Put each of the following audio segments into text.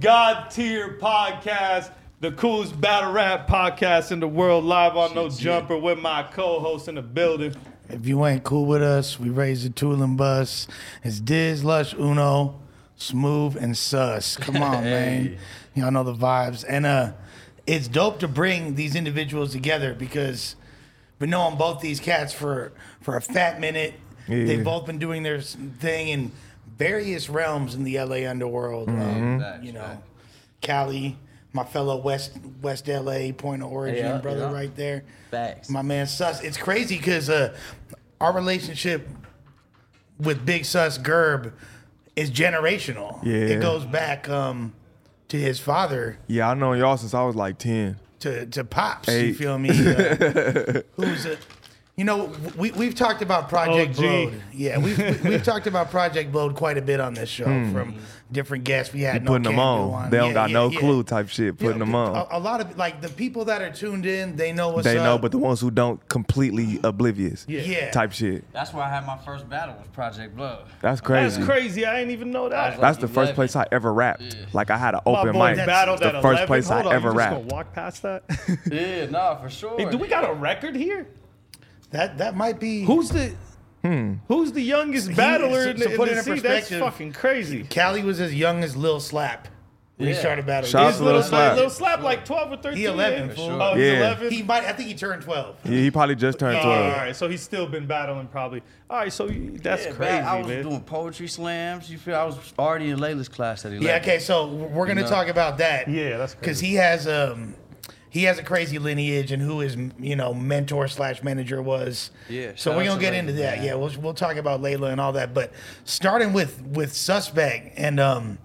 God tier podcast, the coolest battle rap podcast in the world, live on No Jumper with my co-host in the building. If you ain't cool with us, we raise the tool and bus. It's Diz, Lush, Uno, Smooth, and Sus. Come on, man. Y'all know the vibes. And uh, it's dope to bring these individuals together because been knowing both these cats for for a fat minute. Yeah. They've both been doing their thing in various realms in the LA underworld. Um, Facts, you know, facts. Cali, my fellow West West LA point of origin Yeah, brother yeah. right there. Facts. My man Sus. It's crazy because uh, our relationship with Big Sus Gerb is generational. Yeah. It goes back um, to his father, Yeah, I know y'all since I was like 10. to, to Pops. You feel me? Uh, who's a, you know, we, we've talked about Project OG. Blowed. Yeah, we've, we- we've talked about Project Blowed quite a bit on this show hmm. from different guests we had. You no putting them Can Do on. They don't Yeah, got yeah, no yeah. clue type shit. Yeah, Putting them on. A, a lot of like the people that are tuned in, they know what's they up. know, but the ones who don't, completely oblivious. yeah, Type shit. That's where I had my first battle was Project Blowed. That's crazy. That's crazy. I didn't even know that. was That's the first place I ever rapped. Like I had an open boy mic. battled the at first 11. place Hold I on, ever you just rapped. gonna walk past that? Yeah, nah, for sure. hey, do we got a record here? That that might be Who's the Who's the youngest battler so- in so the, in put the it in scene? That's perspective. fucking crazy. Cali was as young as Lil Slap when he Yeah. started battling. Shout out He's to little Lil Slap. Little slap like twelve or thirteen. He 11, yeah? fool. Oh, he's Yeah. eleven. He might. I think he turned twelve. Yeah, he probably just turned Oh, 12. all right, so he's still been battling probably. All right, so you- that's Yeah, crazy, man, I was man. doing poetry slams. You feel I was already in Layla's class at 11. Yeah. Okay. So we're gonna know? talk about that. Yeah, that's because he has um he has a crazy lineage and who his you know mentor slash manager was. Yeah, So we're gonna to get Layla, into that. man. Yeah. We'll we'll talk about Layla and all that. But starting with with suspect and um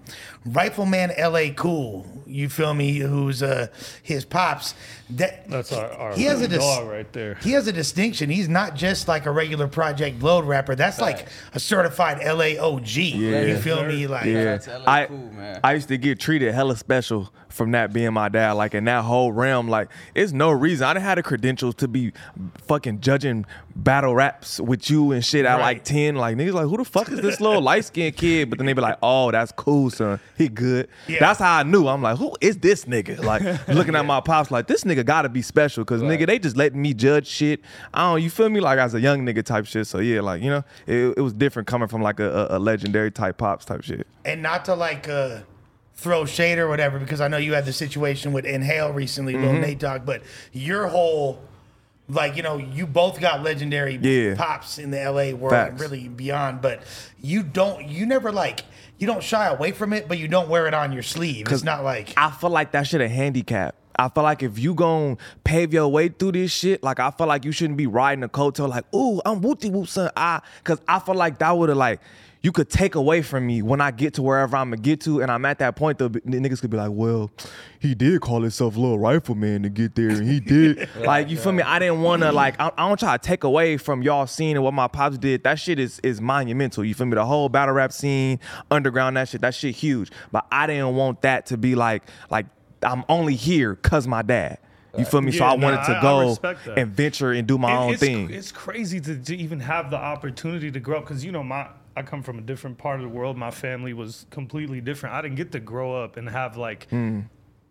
Rifleman L.A. Cool. You feel me? Who's uh his pops? That That's our, our he has a dis- dog right there. He has a distinction. He's not just like a regular Project Blowed rapper. That's like a certified LA OG. You feel Sir. me? Like Yeah, Shout LA I, Cool, man. I used to get treated hella special from that being my dad. Like in that whole realm, like it's no reason I didn't have the credentials to be fucking judging battle raps with you and shit at Right. like ten. Like niggas, like who the fuck is this little light skinned kid? But then they be like, oh, that's cool, son. He good. Yeah. That's how I knew. I'm like, who is this nigga? Like looking at my pops, like this nigga gotta be special, cause nigga they just letting me judge shit. I don't, you feel me? Like as a young nigga type shit. So yeah, like you know, it, it was different coming from like a, a, a legendary type pops type shit. and not to like uh, throw shade or whatever, because I know you had the situation with Inhale recently, Mm-hmm. Lil Nate Dogg, but your whole, like, you know, you both got legendary Yeah. pops in the LA world and Facts. really beyond, but you don't, you never like, you don't shy away from it, but you don't wear it on your sleeve. It's not like, I feel like that shit a handicap. I feel like if you gon' pave your way through this shit, like I feel like you shouldn't be riding a coattail like, ooh, I'm whoopty whoop son. I cause I feel like that would've like you could take away from me when I get to wherever I'm gonna get to, and I'm at that point. The niggas could be like, "Well, he did call himself Little Rifleman to get there, and he did." like, you feel me? I didn't wanna like, I, I don't try to take away from y'all seeing and what my pops did. That shit is is monumental. You feel me? The whole battle rap scene, underground, that shit, that shit huge. But I didn't want that to be like, like I'm only here cause my dad. You feel me? so I nah, wanted to go and venture and do my own it's, thing. It's crazy to, to even have the opportunity to grow up because you know my I come from a different part of the world. My family was completely different. I didn't get to grow up and have like hmm.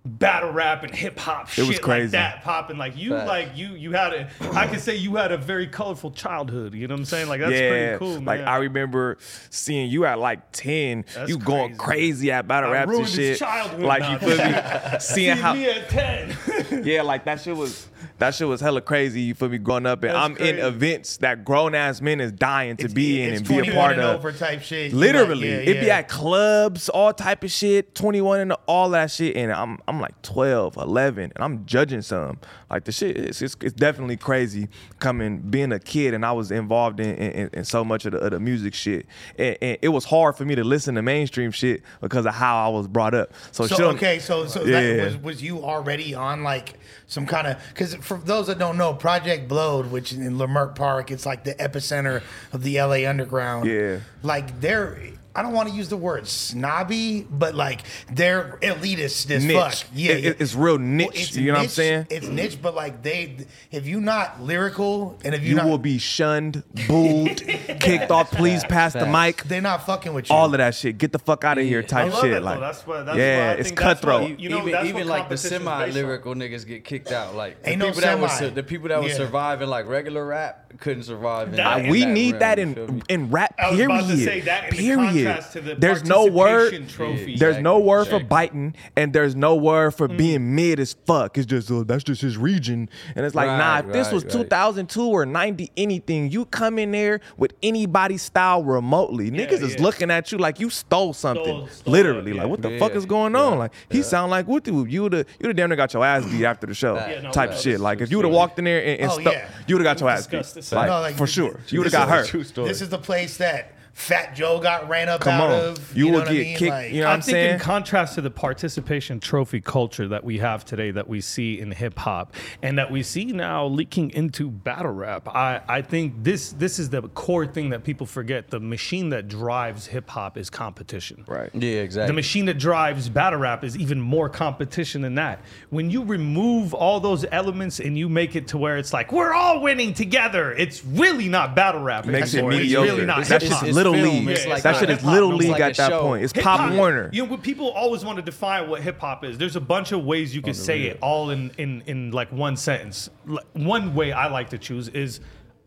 battle rap and hip hop shit was like crazy. that popping. Like you, Facts. like you, you had a. I could say you had a very colorful childhood. You know what I'm saying? Like that's pretty cool, man. Like I remember seeing you at like 10, That's you going crazy. crazy at battle I raps and ruined his shit. childhood Like you feel me? Seeing See how me at ten. Yeah, like that shit was that shit was hella crazy, you feel me, growing up and That's I'm in events that grown ass men is dying to it's, be in and be a part of. over type shit. Literally, like, yeah, it be at clubs, all type of shit, 21 and all that shit, and I'm I'm like 12, 11, and I'm judging some. Like the shit, it's it's, it's definitely crazy coming being a kid, and I was involved in in, in so much of the, of the music shit, and, and it was hard for me to listen to mainstream shit because of how I was brought up. So, So okay, so so Yeah. that was was you already on like some kind of because for those that don't know, Project Blowed, which in Leimert Park, it's like the epicenter of the LA Underground. Yeah. like there, I don't want to use the word snobby, but like they're elitist as Niche. fuck. Yeah, It- it's real niche, it's you know what I'm saying? It's niche, but like they, if you're not lyrical and if you're You not, will be shunned, booed, kicked off. Please pass the mic. they're not fucking with you. All of that shit. Get the fuck out of here. Type shit. that, like That's what- that's yeah, what I it's think that's what cutthroat. you- you know, even that's even like the competition's based on. semi-lyrical niggas get kicked out. Like the Ain't no people that was semi. the people that was Yeah. surviving like regular rap couldn't survive. In, That- in we that need realm, that in in rap. Period. about to say that in the period. Contrast to the there's no word. participation trophy. There's no Exactly, word for biting, and there's no word for Mm. being mid as fuck. It's just uh, that's just his region, and it's like Right, nah. If this was right. 2002 or 90 anything, you come in there with anybody's style remotely. Niggas is looking at you like you stole something. Stole- stole Literally, it, like what the Yeah, fuck is going on? yeah, Like he sound like what the you would have you would have damn near got your ass beat after the show. Yeah, no, type that shit. Like if you would have walked in there and, and Oh, stu- yeah. you would have got your ass Discuss beat. this. Like, No, like, for sure, you would have got hurt. This is the place that Fat Joe got ran up Come out on. of. You know will what I get mean? kicked, Like, you know what I I'm think saying? in contrast to the participation trophy culture that we have today, that we see in hip hop, and that we see now leaking into battle rap, I, I think this this is the core thing that people forget. The machine that drives hip hop is competition. Right. Yeah, exactly. The machine that drives battle rap is even more competition than that. When you remove all those elements and you make it to where it's like we're all winning together, it's really not battle rap. Makes it anymore. It's really not that hip hop. it's little film. league. It's like that shit is little league like at that show. point. It's Hip Pop Warner. You know, people always want to define what hip hop is. There's a bunch of ways you can oh, say it all in, in in like one sentence. One way I like to choose is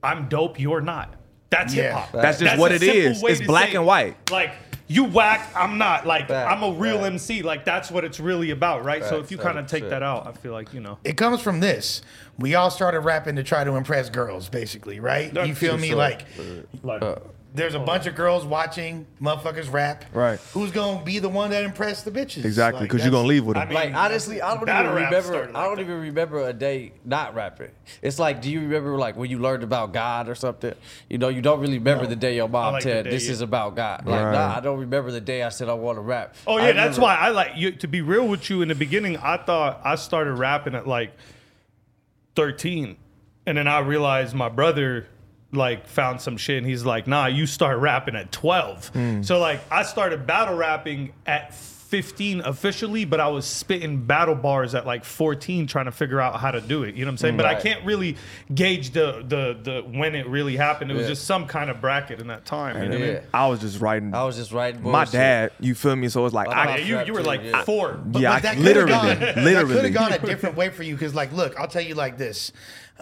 I'm dope, you're not. That's Yeah. hip hop. That's just what a it simple is. way It's black say and white. Like you whack, I'm not. Like Fact, I'm a real fact. MC. Like that's what it's really about, right? so if you kind of take 100%. that out, I feel like you know. it comes from this. We all started rapping to try to impress girls, basically, right? That's you feel me? sure. Like, Like there's a bunch of girls watching motherfuckers rap. Right. Who's gonna be the one that impress the bitches? Exactly, Like, because you're gonna leave with I them. mean, Like honestly, I don't even battle rap remember. started I like don't that. even remember a day not rapping. It's like, do you remember like when you learned about God or something? You know, you don't really remember the day your mom like the said day this you- is about God. Like, Right. nah, I don't remember the day I said I want to rap. Oh I yeah, that's remember- why I like you. To be real with you, in the beginning, I thought I started rapping at like 13, and then I realized my brother like found some shit, and he's like, "Nah, you start rapping at 12." So like, I started battle rapping at 15 officially, but I was spitting battle bars at like 14, trying to figure out how to do it. You know what I'm saying? But I can't really gauge the the the when it really happened. It was just some kind of bracket in that time. You know what I mean? I was just writing. I was just writing. my bullshit. dad, you feel me? So it's like My I, you you were like Yeah. four. But, Yeah, but I- that could've literally, gone, That could have gone a different way for you because, like, look, I'll tell you like this.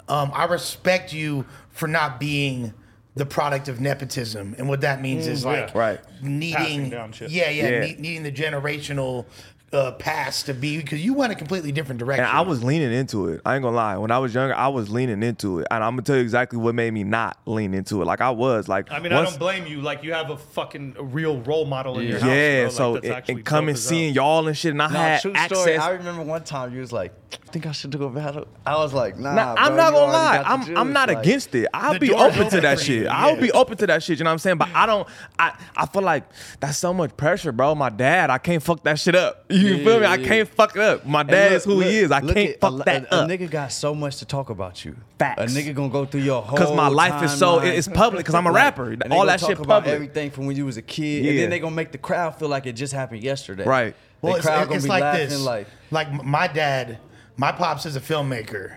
Um, I respect you for not being the product of nepotism, and what that means is mm. like yeah. Right. needing, Passing down shit. yeah, yeah, Yeah. ne- needing the generational uh, past to be because you went a completely different direction. And I was leaning into it. I ain't gonna lie. When I was younger, I was leaning into it, and I'm gonna tell you exactly what made me not lean into it. Like I was, like I mean, I don't blame you. Like you have a fucking real role model in your house. Yeah, bro. Like, so that's and, actually and coming seeing hell. y'all and shit, and I No, had true access. story. I remember one time you was like, "I think I should do a battle." I was like, "Nah." Nah, bro, I'm not gonna lie. I'm I'm not like- against it. I'll be open to that shit. you, I'll be open to that shit. You know what I'm saying? But I don't. I I feel like that's so much pressure, bro. My dad, I can't fuck that shit up. You Yeah, feel me? I can't fuck it up. My And dad look, is who look, he is. I can't at- fuck a, that a, up. A nigga got so much to talk about you. Facts. A nigga gonna go through your whole. Because my life is so it's public. Because I'm a rapper. And All that talk shit about public. everything from when you was a kid, Yeah. and then they gonna make the crowd feel like it just happened yesterday. Right. Well, the it's, crowd gonna it's be like laughing this. like. like my dad, my pops is a filmmaker,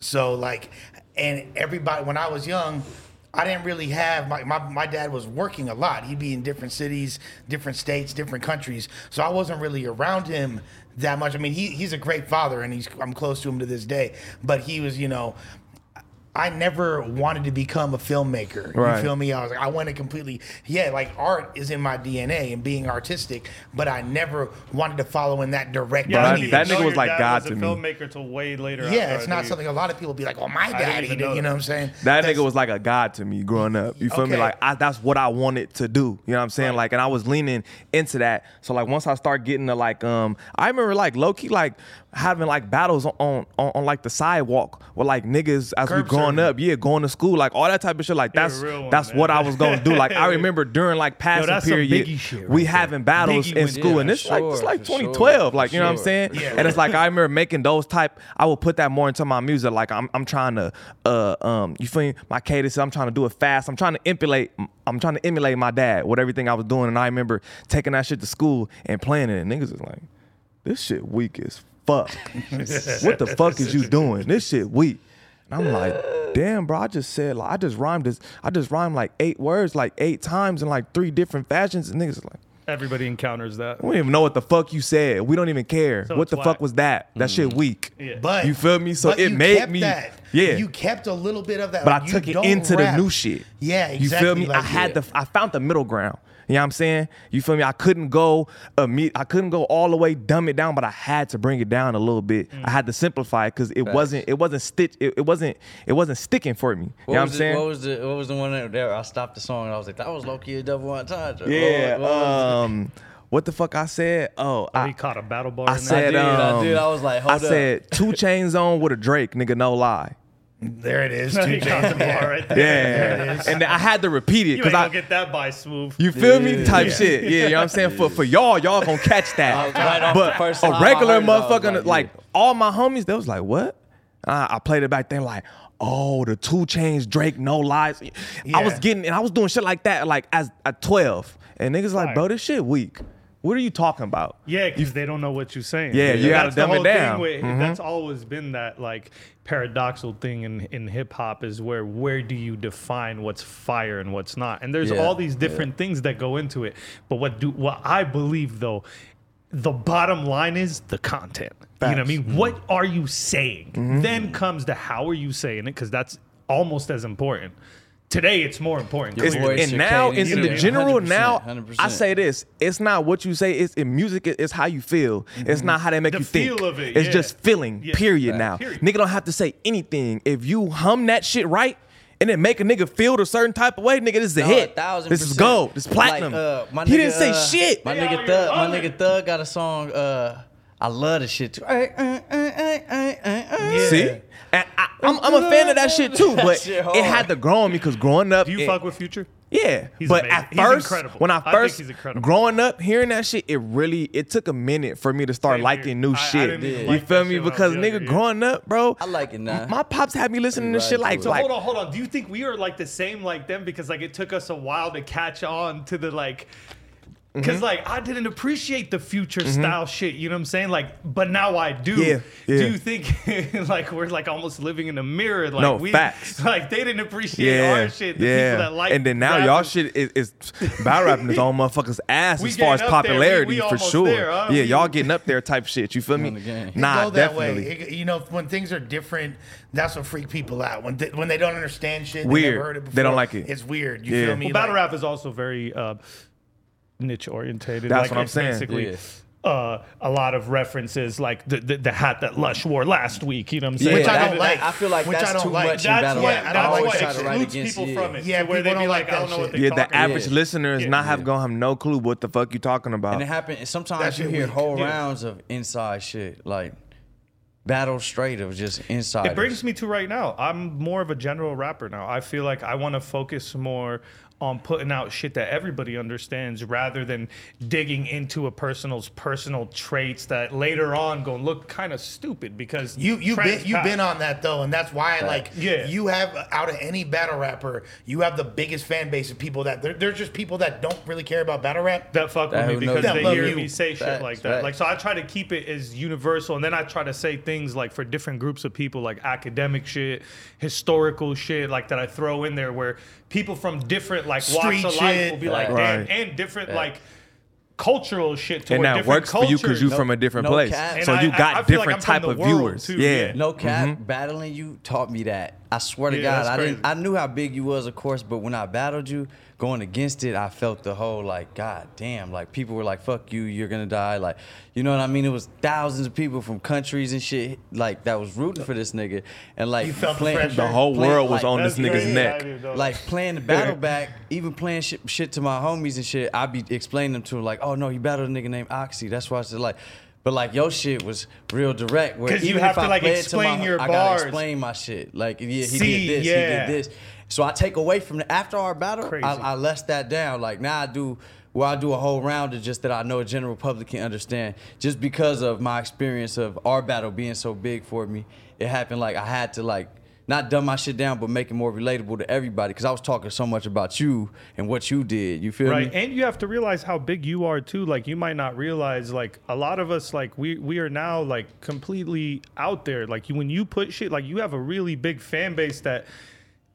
so like, and everybody when I was young. I didn't really have my, my my dad was working a lot. He'd be in different cities, different states, different countries. So I wasn't really around him that much. I mean, he he's a great father and he's I'm close to him to this day. But he was, you know, I never wanted to become a filmmaker. Right. You feel me? I was like, I want to completely, yeah, like art is in my DNA and being artistic, but I never wanted to follow in that direct Yeah, I That- lineage. that nigga was like dad God was a to me. Filmmaker till way later. yeah, it's not something a lot of people be like, well, my didn't dad, even he know did, you know that. what I'm saying? That That's- nigga was like a god to me growing up. You feel me? Like I, that's what I wanted to do. You know what I'm saying? Like, and I was leaning into that. So like once I start getting to like, um, I remember like low key like having like battles on on, on like the sidewalk with like niggas as we Curb growing growing up, yeah, going to school, like all that type of shit. Like that's one, that's man. what I was gonna do. Like I remember during like passing some period, shit we right having battles Biggie in school, Yeah, and it's for like it's like for sure, 2012, like you know what I'm saying? Yeah. And it's like I remember making those type. I would put that more into my music. Like I'm I'm trying to uh um you feel me? My cadence. I'm trying to do it fast. I'm trying to emulate. I'm trying to emulate my dad with everything I was doing. And I remember taking that shit to school and playing it. And niggas was like, this shit weak as fuck. what the fuck is you doing? This shit weak. And I'm like, damn, bro. I just said like I just rhymed this. I just rhymed like eight words like eight times in like three different fashions. And niggas like. Everybody encounters that. We don't even know what the fuck you said. We don't even care. So what it's the whack. fuck was that? That shit mm-hmm. weak. Yeah. But You feel me? So but it you made kept me- That. yeah. You kept a little bit of that. But like, I you took it don't into rap. the new shit. Yeah, exactly. You feel me? I like- had the I found the middle ground. You know what I'm saying? You feel me? I couldn't go imme- I couldn't go all the way dumb it down, but I had to bring it down a little bit. Mm. I had to simplify it because it wasn't it wasn't stitch it, it wasn't it wasn't sticking for me. You know what I'm the, saying? What was the What was the one that there? I stopped the song and I was like, that was low key a double entendre. yeah. What, what um what the fuck I said? Oh, Oh, I, he caught a battle bar. I in that. said did, I um, did. I was like, hold I up. said two chains on with a Drake, nigga, no lie. There it is. he Two got the chains. bar right there. Yeah. and I had to repeat it because gonna I get that by smooth. You feel me? Type Yeah. shit. Yeah, you know what I'm saying? For for y'all, y'all gonna catch that. Right but first a regular heard it, I was motherfucker, like, like, yeah. all my homies, they was like, what? I, I played it back then, like, oh, the two chains, Drake, no lies. I was getting, and I was doing shit like that, like as at 12. And niggas like, Fire. bro, this shit weak. What are you talking about? Yeah, because they don't know what you're saying. Yeah, you gotta That's dumb it down. with- Mhm. That's always been that like paradoxal thing in, in hip hop is where where do you define what's fire and what's not? And there's Yeah, all these different things that go into it. But what do what I believe though, the bottom line is the content. You know what I Facts. mean? What are you saying? Mm-hmm. Then comes the how are you saying it because that's almost as important. Today it's more important. It's, and now in, in the yeah. general 100%, now 100%. I say this it's not what you say it's in music it's how you feel it's not how they make The you think of it, it's yeah. just feeling Yeah. period Right. now Period. nigga don't have to say anything if you hum that shit right and then make a nigga feel a certain type of way nigga this is a No, hit a thousand this is gold this is platinum Like, uh, my he didn't say uh, shit My nigga here Thug, my nigga Thug got a song. Uh, I love this shit too. Ay. see and I, I'm, I'm a fan of that shit too but shit it had to grow on me because growing up Do you it- fuck with Future? Yeah, He's but amazing. at He's first, incredible. when I I think first he's growing up hearing that shit, it really it took a minute for me to start Same liking here. new I- I shit. didn't even you feel me? shit when I Because was nigga, younger, yeah. growing up, bro, I like it now. my pops had me listening to shit like So like hold on, hold on. Do you think we are like the same like them? Because like it took us a while to catch on to the like. Because Mm-hmm. like I didn't appreciate the future style shit, you know what I'm saying? Like, but now I do. Yeah, yeah. Do you think like we're like almost living in a mirror? Like No, we, facts. Like they didn't appreciate yeah, our shit. The yeah. people that like and then now y'all shit is, is battle rapping is on motherfuckers ass as far as getting up there. We- popularity we for sure. there, huh? Yeah, y'all getting up there type shit. You feel me? On the game. Nah, definitely. way. It- you know, when things are different, that's what freak people out. When they, when they don't understand shit, they Weird. never heard it before. They don't like it. It's weird. You Yeah. feel me? Well, battle Like- rap is also very uh, niche orientated. That's like, what I'm it's saying. Basically, Yeah. uh, a lot of references, like the, the the hat that Lush wore last week. You know what I'm saying? Which I don't that- like. I feel like Which I that's don't too like. much That's battle what rap. I that's always what try to write excludes against people it. from it. Yeah, to where they be like, like I don't that know what shit. they Yeah, talking the average about. listener is Yeah. not have gonna have no clue what the fuck you talking about. And it happened. and Sometimes That you hear weak. whole rounds of inside shit, like battle straight of just inside. It brings me to right now. I'm more of a general rapper now. I feel like I want to focus more on putting out shit that everybody understands rather than digging into a person's personal traits that later on go look kind of stupid because you you've been, you've been on that though, and that's why like Yeah. you have out of any battle rapper, you have the biggest fan base of people that there, there's just people that don't really care about battle rap. that fuck with me because they hear Love me say shit Facts, like that. Like so, I try to keep it as universal, and then I try to say things like for different groups of people, like academic shit, historical shit, like that I throw in there, where people from different like walks Street of life will be like, Right. and different like cultural shit to and where that different works for you because you cultures- from a different no place. cap. So And you got I feel like different I'm type of viewers. too, yeah. yeah. No cap, Mm-hmm. battling you taught me that. I swear to Yeah, God, that's I didn't. I knew how big you was, of course, but when I battled you, going against it, I felt the whole like, God damn, like people were like, "Fuck you, you're gonna die." Like, you know what I mean? It was thousands of people from countries and shit, like that was rooting for this nigga, and like You felt the playing pressure. The whole playing- world was like, on this That's nigga's neck. I didn't know that. like playing the battle back, even playing shit, shit to my homies and shit. I'd be explaining them to them like, oh no, he battled a nigga named Oxy. That's why I said like, But like your shit was real direct. where 'Cause you even have if to, I like, play to explain my- your I bars. gotta explain my shit. Like yeah, he See, did this, yeah. he did this. So I take away from the after our battle. I, I less that down. Like now I do where I do a whole round of just that I know a general public can understand. Just because of my experience of our battle being so big for me, it happened like I had to like not dumb my shit down, but make it more relatable to everybody. Because I was talking so much about you and what you did. You feel right me? and you have to realize how big you are too like you might not realize like a lot of us like we we are now like completely out there like you when you put shit like you have a really big fan base that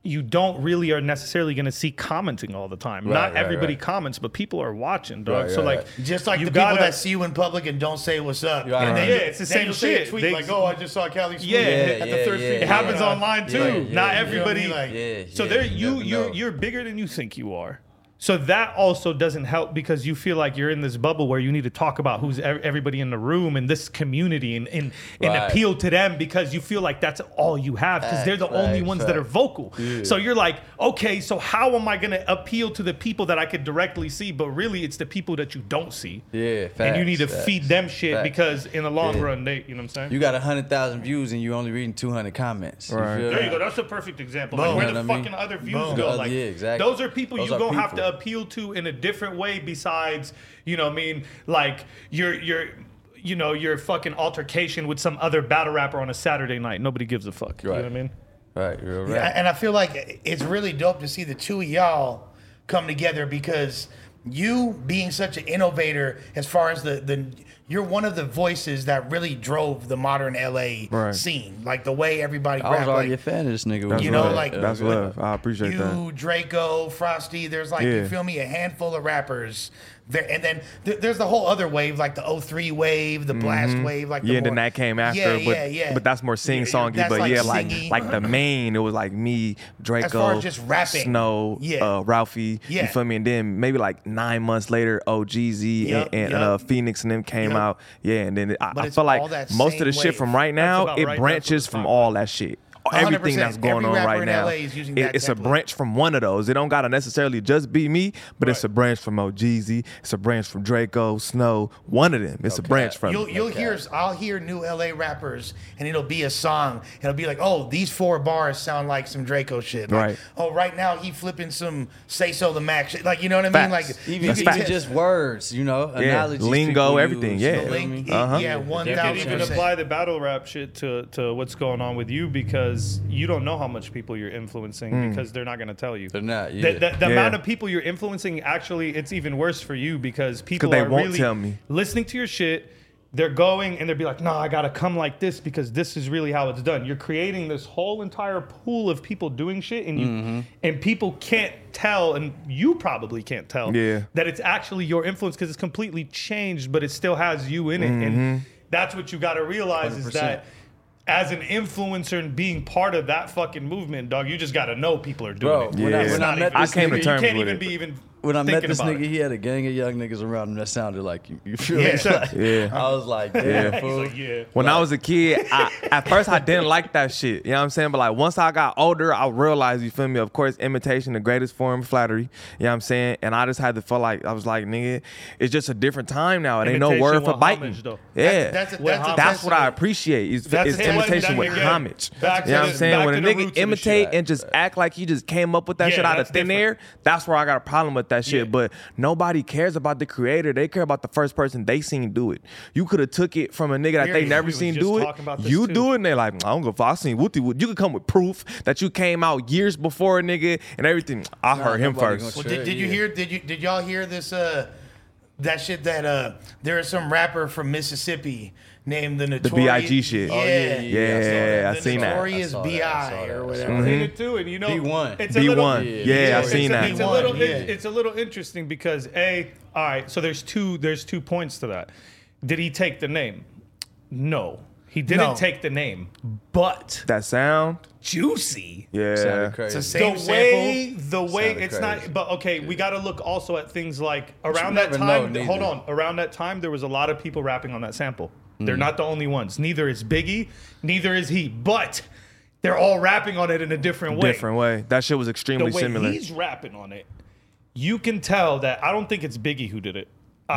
you don't really are necessarily going to see commenting all the time Right, not right, everybody right. comments but people are watching dog Right, so right, like right. Just like you the gotta- people that see you in public and don't say what's up. Right, and then right. you- Yeah, it's the then same you'll say a shit. Tweet They- like, oh, I just saw Cali Smooth Yeah, at the yeah, third yeah, Fifth. it happens Yeah. online too. Yeah, yeah, Not you know I everybody. mean? Like- Yeah, so yeah, there, you you you're you're bigger than you think you are. So that also doesn't help because you feel like you're in this bubble where you need to talk about who's ev- everybody in the room and this community and and, and Right. appeal to them because you feel like that's all you have because they're the Facts, only facts, ones that are facts. vocal. So you're like, okay, so how am I gonna appeal to the people that I could directly see? But really, it's the people that you don't see. Yeah, and you need to facts, feed them shit facts. because in the long Yeah. run, they, you know what I'm saying? You got hundred thousand views and you're only reading two hundred comments. Right. feel There me? you go. That's a perfect example. Boom. Like where You the know what I mean? fucking other views Boom. go. Uh, Like yeah, exactly. those are people Those you are gonna have to people. Appeal to in a different way besides, you know, I mean, like your your you know, your fucking altercation with some other battle rapper on a Saturday night. Nobody gives a fuck. You know what I mean? Right, you're Yeah, right. And I feel like it's really dope to see the two of y'all come together because you being such an innovator as far as the the you're one of the voices that really drove the modern LA Right. scene. Like the way everybody I was rap. already like, a fan of this nigga. That's You know, love. like- that's love. I appreciate you, that. Drakeo, Frosty. There's like you Yeah. feel me, a handful of rappers. There, and then th- there's the whole other wave, like the 03 wave, the blast wave, like the Mm-hmm. Yeah, more, then that came after, Yeah, but yeah, yeah. but that's more sing songy. But like yeah, like singy. like the main, it was like me, Drakeo, just rapping. Snow, Yeah. uh, Ralfy. Yeah. You feel me? And then maybe like nine months later, OGZ Yup, and, and yup. uh, Phoenix and them came Yup. out. Yeah, and then it, I, I feel like most of the shit from right now, it right. Branches from all that shit. Everything that's going Every on right now, LA is using it- that it's a branch from one of those. It don't gotta necessarily just be me, but it's a branch from OGZ. It's a branch from Drakeo, Snow. One of them. It's a branch from. You'll you'll hear I'll hear new LA rappers and it'll be a song. It'll be like, oh, these four bars sound like some Drakeo shit. Like, Right. Oh, right now he flipping some say so the max shit. Like you know what I mean? Facts. Like Even, That's even facts. just words, you know, Yeah, analogies. lingo, everything, use, yeah. you know what link. Uh-huh. yeah, one You can't even apply the battle rap shit to, to what's going on with you because you don't know how much people you're influencing because they're not going to tell you. They're not, The, yeah. the, the Hmm. Yeah. amount of people you're influencing, actually, it's even worse for you because people they are won't really tell me. listening to your shit. They're going and they'll be like, no, I got to come like this because this is really how it's done. You're creating this whole entire pool of people doing shit and you Mm-hmm. and people can't tell and you probably can't tell Yeah. that it's actually your influence because it's completely changed, but it still has you in it. Mm-hmm. And that's what you got to realize is 100%. that as an influencer and being part of that fucking movement, dog, you just got to know people are doing Bro, it. when I, Yeah. when I Not met even- I came to nigga, you terms can't with even it. be even when I met this nigga, it. he had a gang of young niggas around him that sounded like you. You feel Yeah, me? exactly. Yeah. I was like, Yeah. damn, fool. like, yeah. When I was a kid, I, at first I didn't like that shit. You know what I'm saying? But like once I got older, I realized, you feel me? Of course, imitation, the greatest form of flattery. You know what I'm saying? And I just had to feel like I was like, nigga, it's just a different time now. It ain't no word for biting. homage. Yeah. That's a, that's, a That's what I appreciate. Is, That's is imitation with again, homage. back you know what I'm saying? When a nigga roots of the imitate and just act like he just came up with that shit out of thin air, that's where I got a problem with that shit. Yeah. But nobody cares about the creator. They care about the first person they seen do it. You could have took it from a nigga that they never seen do it. talking about this You too. do it, and they like, I don't go. I seen Wooty Wood. You could come with proof that you came out years before a nigga and everything. I heard him first. Well, did, did you Yeah. hear? Did you did y'all hear this? Uh, that shit that uh, there is some rapper from Mississippi named the Notorious. The B.I.G. shit. Yeah, Oh, yeah, yeah, I saw that. I the seen that. Notorious I saw that, I saw B.I. or whatever. Mm-hmm. I've seen it too, and you know, B1. It's a B1. little, Yeah, I it's seen a, that. It's a B1, little, yeah. it's, it's a little interesting because a, all right. So there's two, there's two points to that. Did he take the name? No, he didn't No. take the name. But That sound, juicy. yeah. Sounded crazy. It's the same the way sample. the way Sounded it's crazy. not but okay we got to look also at things like around that time hold on around that time there was a lot of people rapping on that sample. They're mm. not the only ones neither is biggie neither is he but they're all rapping on it in a different way Different way. That shit was extremely the way similar. he's rapping on it you can tell that i don't think it's biggie who did it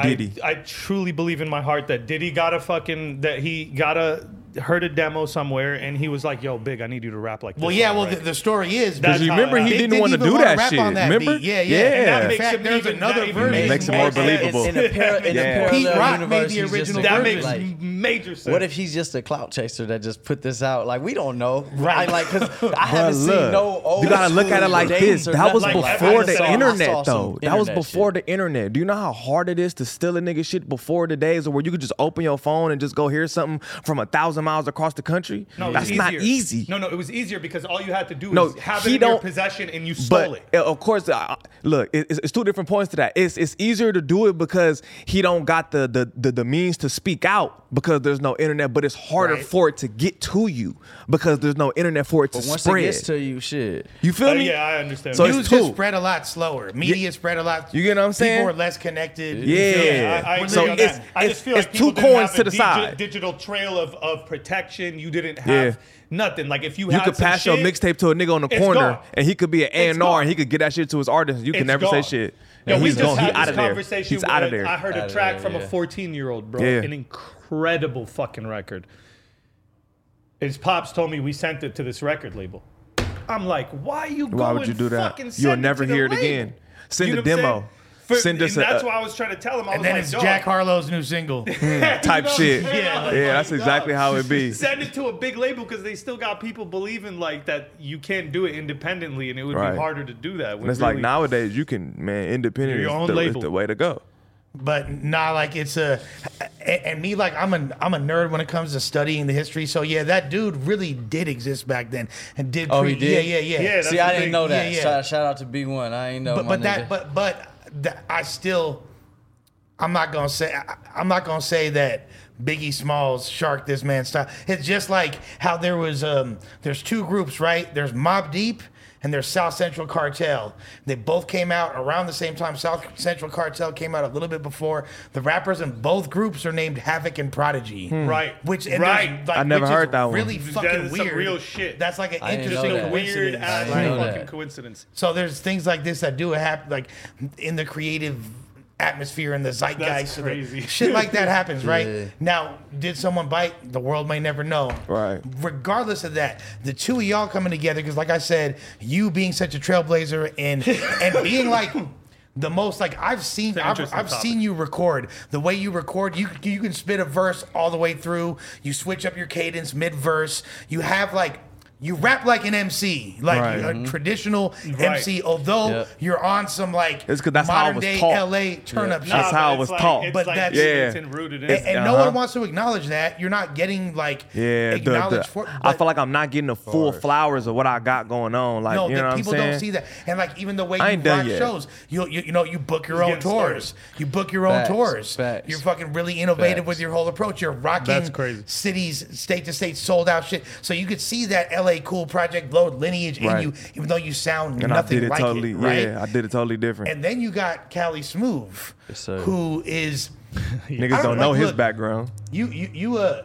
Diddy. I, I truly believe in my heart that Diddy got a fucking that he got a heard a demo somewhere and he was like, "Yo, big, I need you to rap like this." Well, yeah. on Well, the the, the story is That's Because you remember it he happened. didn't want to do that rap shit. on that remember? beat. Yeah, yeah. Yeah. And that In makes fact, it there's even- another version. makes it more believable. In, a par- in Yeah. a Pete parallel Rock made universe, the original that makes like, major sense. What if he's just a clout chaser that just put this out? Like we don't know, Right. I, like because I haven't seen no old. you gotta look at it like this. That was before the internet, though. That was before the internet. Do you know how hard it is to steal a nigga shit before the days where you could just open your phone and just go hear something from a thousand miles across the country? No, That's not easy. No, no, it was easier because all you had to do No, was have he it in your possession and you stole But it. uh, of course, uh, look, it's, it's two different points to that. It's it's easier to do it because he don't got the the the, the means to speak out because there's no internet. But it's harder Right. for it to get to you because there's no internet for it to once spread. it gets to you, shit. you feel Uh, me? yeah, I understand. So that. News just spread a lot slower. Media spread a lot. You get what I'm saying? People were less connected. Yeah. I, I agree So on it's- that. I just it's- feel like it's people two coins to the digi- side. digital trail of, of protection. You didn't have Yeah. nothing. Like if you, You had could some pass your mixtape to a nigga on the corner, gone. and he could be an A and R, and he could get that shit to his artist. You can it's never gone. say shit. Yo, And we he's just gone. He had out this of there. conversation. He's out of there. I heard a track there, from a 14 year old, bro. Yeah. An incredible fucking record. His pops told me we sent it to this record label. I'm like, why you Why go would you do that? fucking You'll send never to hear it label? again. Send You a know what I'm demo. Saying? For- Send us and a- that's why I was trying to tell him. I And was then like, it's dog, Jack Harlow's new single. Hmm, type You know? shit. Yeah, Yeah, that's exactly how it be. Send it to a big label because they still got people believing like that you can't do it independently, and it would Right. be harder to do that. And it's like nowadays you can, man, independent You're is your own the, is the way to go. but nah, like it's a, and, and me like I'm a I'm a nerd when it comes to studying the history. So yeah, that dude really did exist back then and did. Oh, he did? Yeah, yeah, yeah. Yeah, See, I didn't thing. know that. Yeah, yeah. Shout, shout out to B1. I ain't know. but my but that but but I still I'm not gonna say I, I'm not gonna say that Biggie Smalls shark this man's style. It's just like how there was um there's two groups right. There's Mobb Deep and there's South Central Cartel. They both came out around the same time. South Central Cartel came out a little bit before. The rappers in both groups are named Havoc and Prodigy. Hmm. Right. Which and Right. there's, like, I never heard that one. Really That fucking is some weird. real shit. That's like an I interesting that. weird ass I didn't know fucking that. coincidence. So there's things like this that do happen, like in the creative atmosphere and the zeitgeist. of the- crazy. Shit like that happens, right? Yeah. Now, did someone bite? The world may never know. Right. Regardless of that, the two of y'all coming together, because like I said, you being such a trailblazer and and being like. The most like I've seen, I've, I've seen you record. The way you record, you you can spit a verse all the way through. You switch up your cadence mid verse. You have like you rap like an MC, like Right. a traditional Right. MC. Although Yep. you're on some like It's 'cause that's modern was day taught. LA turn up That's shit. how it was like- taught. But like that's- it's Yeah. and rooted in. And, and no Uh-huh. one wants to acknowledge that. You're not getting like Yeah, acknowledged the, for. I feel like I'm not getting the full flowers of what I got going on. Like, no, you know what I'm people saying? don't see that, and like even the way I you ain't done rock shows, you, you you know you book your own getting tours, you book your own Facts, tours. facts. You're fucking really innovative Facts. with your whole approach. You're rocking cities, state to state, sold out shit. So you could see that LA cool Project Blowed lineage in you, even though you sound and I nothing did it like totally. it, right? Yeah, I did it totally different. And then you got Cali Smooth, Yes, sir. who is Niggas don't don't know like- his look, background. you you you a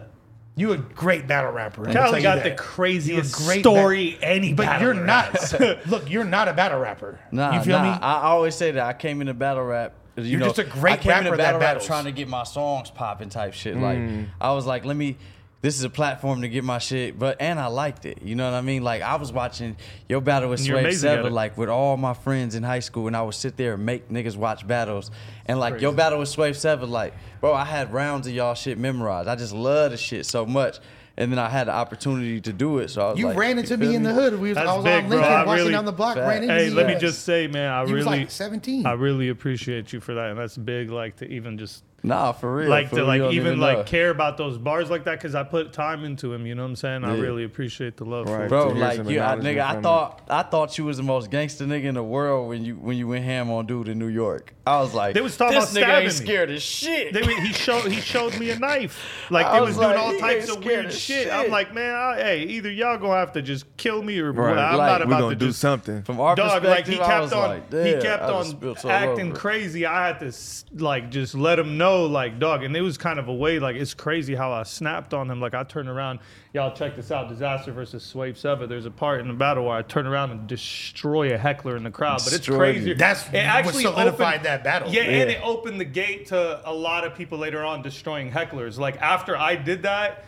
you a great battle rapper. I'll Cali you got the craziest You're great story any But you're not. look, you're not a battle rapper. Nah, you feel nah. me? I always say that I came into battle rap. You You're know, just a great I came rapper into that battle rap battles. trying to get my songs popping type shit. Mm. Like I was like, let me. This is a platform to get my shit, but and I liked it. You know what I mean? Like I was watching your battle with And you're Sway amazing at Sever, it. like with all my friends in high school, and I would sit there and make niggas watch battles. And like your battle with Swave Sevah, like bro, I had rounds of y'all shit memorized. I just love the shit so much. And then I had the opportunity to do it, so I was you like, ran into feel me in the hood. We was, I That's was big, on. Lincoln I walking really- down the block. Fact. Ran into Hey, you let me just say, man, I You was really, like 17. I really appreciate you for that, and that's big. Like to even just Nah, for real. like for to like you don't even know. like care about those bars like that because I put time into him. You know what I'm saying? I really appreciate the love. Right. it. Bro, to like you, I, nigga, I from thought I thought you was the most gangster nigga in the world when you when you went ham on dude in New York. I was like, They was talking this about nigga ain't stabbing me. scared of shit. They, he showed he showed me a knife. Like I they was was, doing all types of weird of shit. shit. I'm like, man, I, hey, either y'all gonna have to just kill me or Right. I'm Like, not about gonna to do something. From our dog. Like he kept on he kept on acting crazy. I had to like just let him know know, like, dog, and it was kind of a way, like, it's crazy how I snapped on him. Like, I turned around, y'all check this out, Dizaster versus Swave Sevah. There's a part in the battle where I turn around and destroy a heckler in the crowd, but it's crazy. That's it actually solidified opened- that battle. Yeah, yeah, and it opened the gate to a lot of people later on destroying hecklers. Like, after I did that,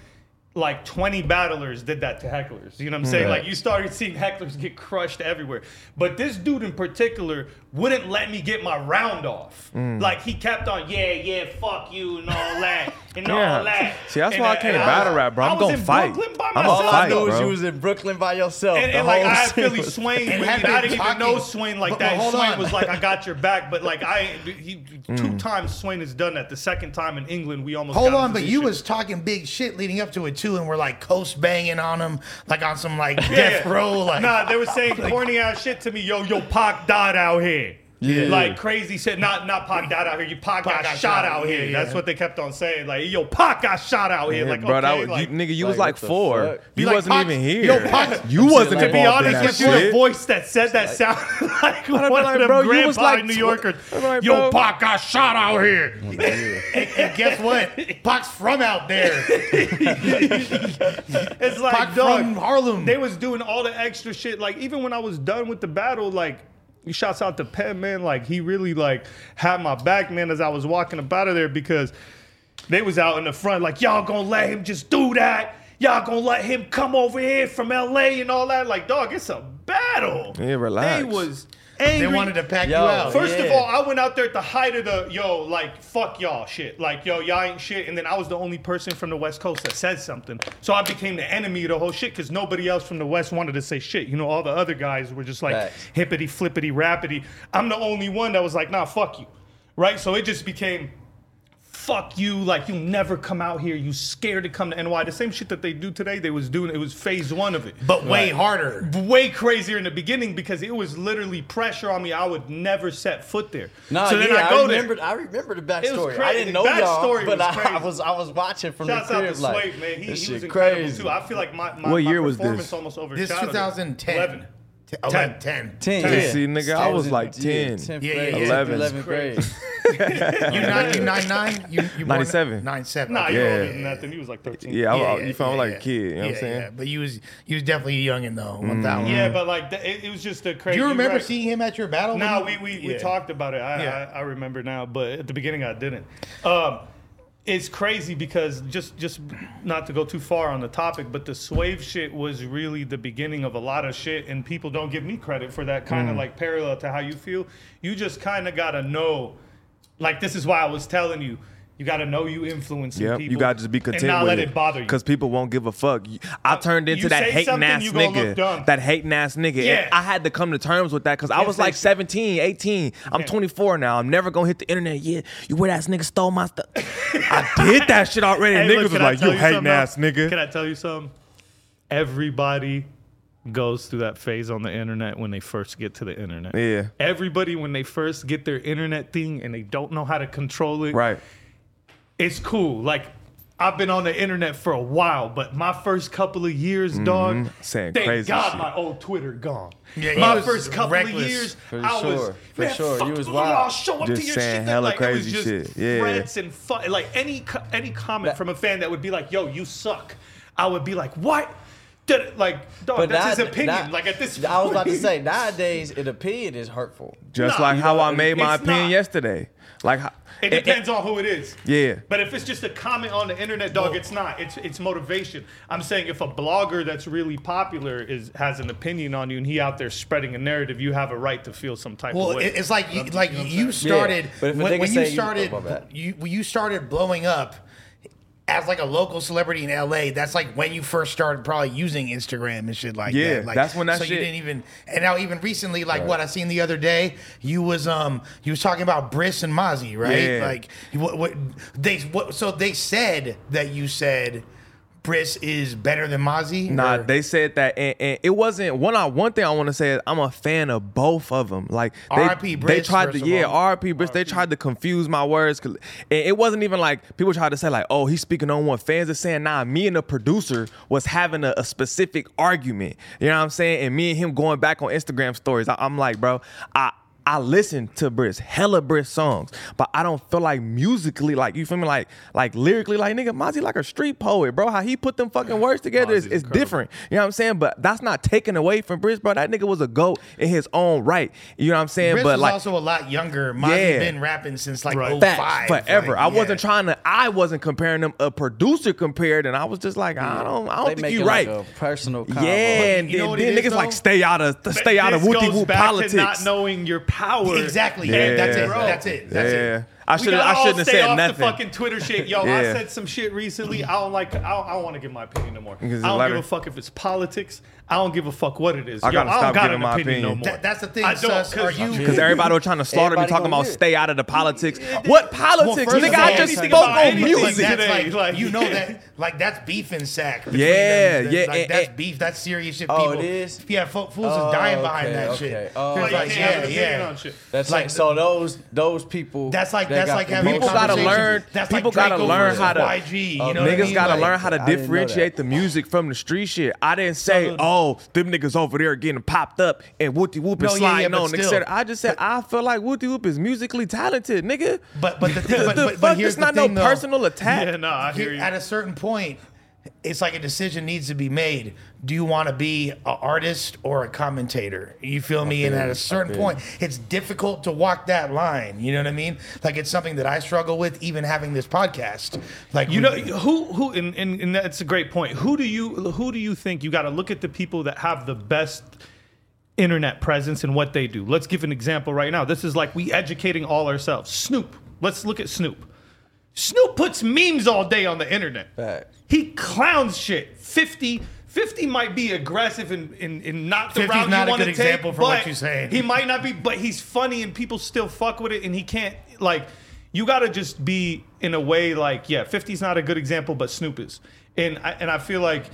like 20 battlers did that to hecklers. You know what I'm saying? Right. Like you started seeing hecklers get crushed everywhere. But this dude in particular wouldn't let me get my round off. Mm. Like he kept on, yeah, yeah, fuck you and all that and Yeah. all that. See, that's And, why I can't battle rap, bro. I'm gonna fight. I'm a myself. All I fight, knew was bro. you was in Brooklyn by yourself. And, the and like I had shit Philly was- Swain And with. I didn't even know talking- Swain like but- but that. hold Swain on. was like, I got your back. But like I, he, Mm. two times Swain has done that. The second time in England, we almost Hold got on, but you was talking big shit leading up to it too, and we're like coast banging on him, like on some like death row, like nah, they were saying corny ass shit to me. Yo, yo, Pac died out here. Yeah. Like crazy shit. Not not Pac died out here. You Pac, got, got shot shot, out yeah, here. yeah. That's what they kept on saying. Like, yo, Pac got shot out here. Yeah, like, bro, okay, was, like, you, nigga, you like, was like four. fuck? You like, wasn't Pac- even here. yo, Pac- you wasn't like- to be honest with you, the shit. voice that said that sounded like one like, of them bro, you was grandpa like New tw- Yorkers. I'm like, yo. Pac got shot out here. and, and guess what? Pac's from out there. It's like, Pac dog, from Harlem. they was doing all the extra shit. Like even when I was done with the battle, like shouts out to Penn, man. Like he really like had my back, man, as I was walking up out of there because they was out in the front, like y'all gonna let him just do that. Y'all gonna let him come over here from LA and all that. Like, dog, it's a battle. Yeah, relax. They was angry. they wanted to pack Yo, you out. First of all, I went out there at the height of the yo, like fuck y'all shit. Like yo, y'all ain't shit. And then I was the only person from the West Coast that said something. So I became the enemy of the whole shit because nobody else from the West wanted to say shit. You know, all the other guys were just like Facts. hippity flippity rapidy. I'm the only one that was like, nah, fuck you. Right? So it just became fuck you, like you never come out here, you scared to come to NY. The same shit that they do today, they was doing it was phase one of it but way harder. way crazier in the beginning because it was literally pressure on me. I would never set foot there. Nah, so then yeah, I go remember. there. I remember the was backstory. I didn't know Backstory y'all, but was I, I crazy. was I was watching from Shouts the out crib. to like, Swave, man. He, this he shit was incredible crazy. too. I feel like my, my, What my year was performance this? almost This overshadowed it. 2010. 11. 11, 10. Ten, Ten. yeah. See, nigga, I was like 10. 10th Yeah, grade, yeah, yeah. 11. 11th grade. You nine, you nine nine. You you 97. Nine. Nah, okay. you're Yeah. older than that. Then he was like 13. Yeah, I, you found like a kid. You know what I'm Yeah, saying? yeah. But you was you was definitely a youngin though. One thousand. Yeah, but like th- it, it was just a crazy. Do you remember right. seeing him at your battle? No, when we you- we, we talked about it. I, Yeah. I I remember now, but at the beginning I didn't. Um, it's crazy because just just not to go too far on the topic, but the swave shit was really the beginning of a lot of shit, and people don't give me credit for that kind Mm. of like parallel to how you feel. You just kind of gotta know, like this is why I was telling you. You gotta know you influencing Yep, people. you gotta just be content and not with let it, it bother you. Because people won't give a fuck. I uh, turned into you that hating ass you gonna look dumb. nigga. That hating ass nigga. Yeah. I had to come to terms with that because I was like shit. 17, 18. I'm can't. 24 now. I'm never gonna hit the internet. Yeah, you weird ass nigga stole my stuff. I did that shit already. Hey, Niggas look, was like, tell you hating ass nigga. Can I tell you something? Everybody goes through that phase on the internet when they first get to the internet. Yeah. Everybody when they first get their internet thing and they don't know how to control it. Right. It's cool. Like I've been on the internet for a while, but my first couple of years, dog, Mm-hmm. Saying thank crazy God shit. my old Twitter gone. Yeah, my first couple reckless. of years, For I was sure, for man, sure. fuck You was you, wild. I'll show up Just to your saying shit. hella like, it was crazy just shit. Yeah. threats and fu- like any any comment from a fan that would be like, "Yo, you suck," I would be like, "What?" Did it, like, dog, that's his opinion. now- like at this, I was about to point- say nowadays, an opinion is hurtful. Just Nah, like how know, I made my opinion not. yesterday. Like, how- It and- depends on who it is. Yeah. But if it's just a comment on the internet, dog, it's not. It's it's motivation. I'm saying if a blogger that's really popular is has an opinion on you and he out there spreading a narrative, you have a right to feel some type Well, of way. it- it's like you, like know you started Yeah, but if a when, when you say you- started oh, you when you started blowing up as like a local celebrity in LA. That's like when you first started probably using Instagram and shit like Yeah, that. Like, that's when that so you didn't even and now even recently like what I seen the other day you was um you was talking about Bris and Mozzy right Yeah. like what what they what so they said that you said Bris is better than Mozzy Nah, or- they said that, and, and it wasn't one. I one thing I want to say is I'm a fan of both of them. Like they, R.I.P. they Bris, tried to, yeah. R.I.P. Bris. They tried to confuse my words, And it wasn't even like people tried to say like, oh, he's speaking on what fans are saying. Nah, me and the producer was having a, a specific argument. You know what I'm saying? And me and him going back on Instagram stories. I, I'm like, bro, I. I listen to Bris, hella Bris songs, but I don't feel like musically, like you feel me, like like lyrically, like nigga, Mozzy like a street poet, bro. How he put them fucking words together is, is different. You know what I'm saying? But that's not taken away from Bris, bro. That nigga was a goat in his own right. You know what I'm saying? Bris but was like also a lot younger. Mozzy Yeah. been rapping since like Right. 05. Facts, forever. Like, I yeah. wasn't trying to. I wasn't comparing them. A producer compared, and I was just like, I don't. I don't They think you it right. Like a personal combo. yeah, and you know then, what then is, niggas though? like stay out of stay out of This whoopty goes politics. Not knowing your power. Exactly. Yeah. That's it. Bro. That's it. That's yeah, it. I should. gotta I all shouldn't have said off nothing. the fucking Twitter shit. Yo, I said some shit recently. I don't like. I don't, don't want to give my opinion no more. I don't it's give a fuck if it's politics. I don't give a fuck what it is. I Yo, gotta I don't stop got giving an my opinion, no more. That- that's the thing, I don't, Sus. Are 'cause- you- Because everybody was trying to slaughter me, Everybody talking gonna about get it. stay out of the politics. What politics, first nigga? of I just anything spoke about on anything music. that's today, like, like- you know that like that's beef and sack. between Yeah, them. yeah, Like and- that's and- beef. That's serious shit. Oh, People, it is? Yeah, fo- fools Oh, is dying oh, behind okay, that okay. shit. Oh, Like, like, you can't have yeah, opinion yeah. on shit. That's Like like, so those those people. That's like that that's got like the having most People gotta conversations. learn- That's people like gotta Drakeo learn versus how to- YG. You know oh, what I Niggas mean? gotta Like, learn how to I didn't know differentiate the music from the street shit. I didn't say, So- oh, them niggas over there getting popped up and whoopty whoop is No, yeah, yeah, sliding on. Nigga still. said, I just said I feel like whoopty whoop is musically talented, nigga. But but the thing, the but, but, fuck, but here's it's not the thing, no though. personal attack. Yeah, no, I hear you. At a certain point, it's like a decision needs to be made. Do you want to be an artist or a commentator? You feel me? And at a certain point, it's difficult to walk that line. You know what I mean? Like it's something that I struggle with, even having this podcast. Like You we- know who who and, and, and that's a great point. Who do you who do you think you got to look at the people that have the best internet presence and what they do? Let's give an example right now. This is like we educating all ourselves. Snoop. Let's look at Snoop. Snoop puts memes all day on the internet. Facts. He clowns shit. 50 50 might be aggressive and, and, and not the 50's route not you want to take. example for what you're saying. He might not be, but he's funny and people still fuck with it and he can't like you gotta just be in a way like, yeah, 50's not a good example, but Snoop is. And I and I feel like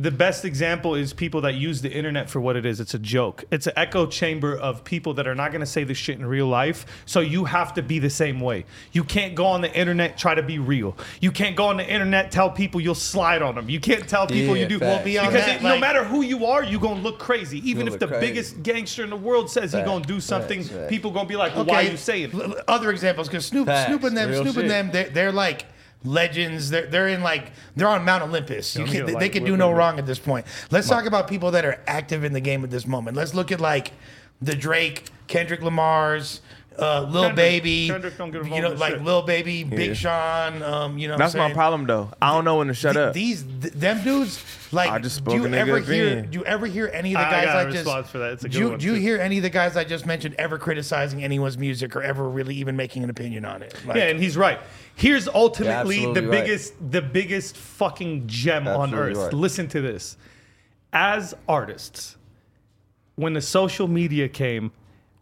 the best example is people that use the internet for what it is. It's a joke. It's an echo chamber of people that are not going to say this shit in real life. So you have to be the same way. You can't go on the internet try to be real. You can't go on the internet tell people you'll slide on them. You can't tell people Yeah, you do. facts. beyond because that, it- no like- matter who you are, you're gonna look crazy. Even You'll if the look crazy. biggest gangster in the world says he's Facts, gonna do something, facts, facts. people gonna be like, well, "Why are you saying?" l- l- other examples? Because Snoop, Facts, Snoop and them, real Snoop and them, they're, they're like legends. They're they're in like they're on Mount Olympus. You can, they, like they can do no wrong at this point. Let's talk about people that are active in the game at this moment. Let's look at like the Drake, Kendrick Lamar's. Uh, Lil Kendrick- Baby, Kendrick don't get you know, like shit. Lil Baby, Big Yeah. Sean, um, you know. what That's I'm my problem though. I don't know when to shut Th- up. These th- them dudes like I just do you a nigga ever hear opinion. do you ever hear any of the I guys got a I just response for that. It's a do good you, one, do you hear any of the guys I just mentioned ever criticizing anyone's music or ever really even making an opinion on it? Like, Yeah, and he's right. Here's ultimately the right. biggest the biggest fucking gem on earth. right. Listen to this. As artists, when the social media came,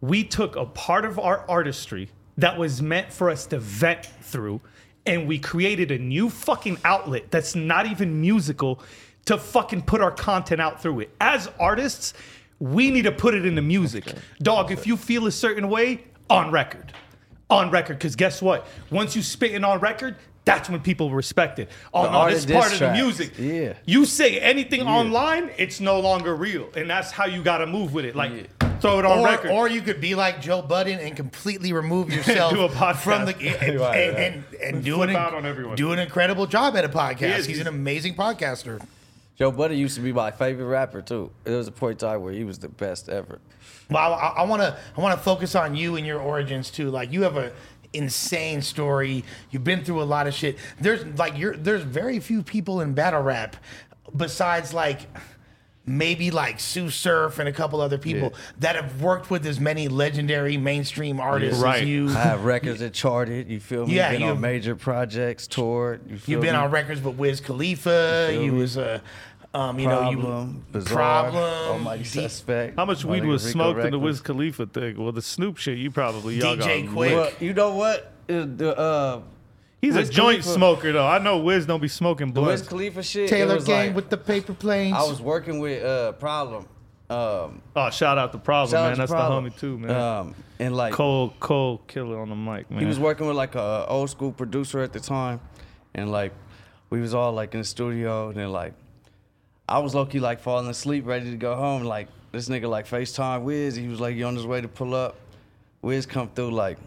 we took a part of our artistry that was meant for us to vent through and we created a new fucking outlet that's not even musical to fucking put our content out through it. As artists, we need to put it into music. Dog, if you feel a certain way, on record. On record. Because guess what? Once you spitting on record, that's when people respect it. Oh The no, this part of the music. Yeah. You say anything online, it's no longer real. And that's how you gotta move with it. Like throw it on or, record. or you could be like Joe Budden and completely remove yourself Do a podcast. from the and, Right, and, and, and do, flip an, out on everyone. do an incredible job at a podcast. is. He's an amazing podcaster. Joe Budden used to be my favorite rapper too. There was a point in time where he was the best ever. Well, I want to I want to focus on you and your origins too. Like you have a insane story. You've been through a lot of shit. There's like you're there's very few people in battle rap besides like maybe like Sue Surf and a couple other people Yeah. that have worked with as many legendary mainstream artists Right. as you. I have records that charted. You feel me? Yeah, been you- on major projects, toured. You feel You've been me? on records with Wiz Khalifa. feel You was a um, you know, Problem, you Bizarre, problem, Almighty Suspect. How much weed was Rico smoked in the Wiz Khalifa thing? Well, the Snoop shit, you probably y'all DJ got Quick. Well, you know what? Uh, The uh, He's Wiz a joint Khalifa- smoker though. I know Wiz don't be smoking the Wiz blood. Khalifa shit. it Taylor was Gang like- with the paper planes. I was working with uh, Problem. Um, Oh, shout out the problem, shout out man. to That's Problem. the homie too, man. Um, and like Cole, Cole, killer on the mic, man. he was working with like a old school producer at the time, and like we was all like in the studio, and then like I was low key like falling asleep, ready to go home. Like this nigga like FaceTime Wiz, he was like you on his way to pull up. Wiz come through like,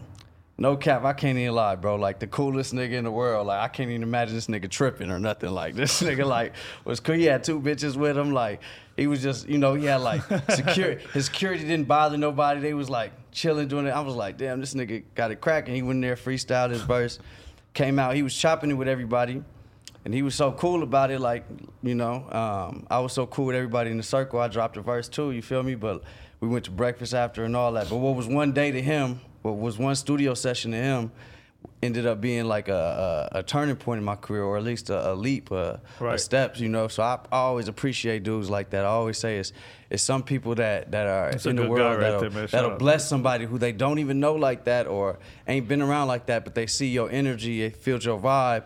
no cap, I can't even lie, bro. Like the coolest nigga in the world. Like I can't even imagine this nigga tripping or nothing. Like this nigga like was cool. He had two bitches with him. Like he was just, you know, he had like security. His security didn't bother nobody. They was like chilling doing it. I was like, damn, this nigga got it cracking. He went in there, freestyled his verse, came out. He was chopping it with everybody. And he was so cool about it, like, you know, um, I was so cool with everybody in the circle. I dropped a verse too, you feel me? But we went to breakfast after and all that. But what was one day to him, what was one studio session to him, ended up being like a, a, a turning point in my career, or at least a, a leap, a, Right. a steps, you know. So I, I always appreciate dudes like that. I always say it's it's some people that that are That's in the world right that'll, there, that'll bless somebody who they don't even know like that or ain't been around like that, but they see your energy, they feel your vibe,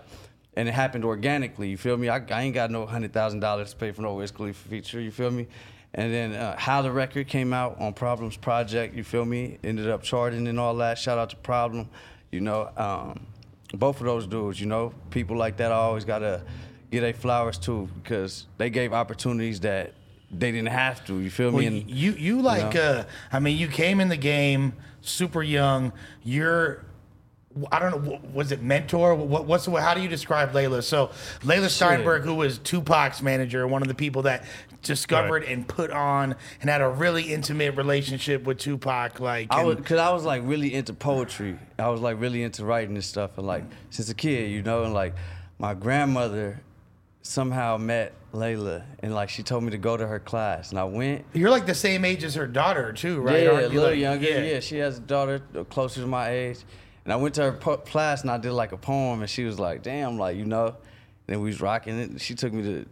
and it happened organically. You feel me? I, I ain't got no hundred thousand dollars to pay for no Wiz Khalifa feature. You feel me? And then uh, how the record came out on Problems Project. You feel me? Ended up charting and all that. Shout out to Problem. You know, um, both of those dudes. You know, people like that I always gotta get their flowers too because they gave opportunities that they didn't have to. You feel Well, me? And you you like know? uh I mean you came in the game super young. You're I don't know. Was it mentor? What, what's the, how do you describe Leila? So Leila Steinberg, who was Tupac's manager, one of the people that discovered Right. and put on and had a really intimate relationship with Tupac. Like, I was, cause I was like really into poetry. I was like really into writing and stuff, and like since a kid, you know, and like my grandmother somehow met Leila, and like she told me to go to her class, and I went. you're like the same age as her daughter too, right? Yeah, a Aren't you, little like- younger. Yeah. she has a daughter uh, closer to my age, and I went to her po- class and I did like a poem, and she was like, "Damn, like you know." And we was rocking it. She took me to.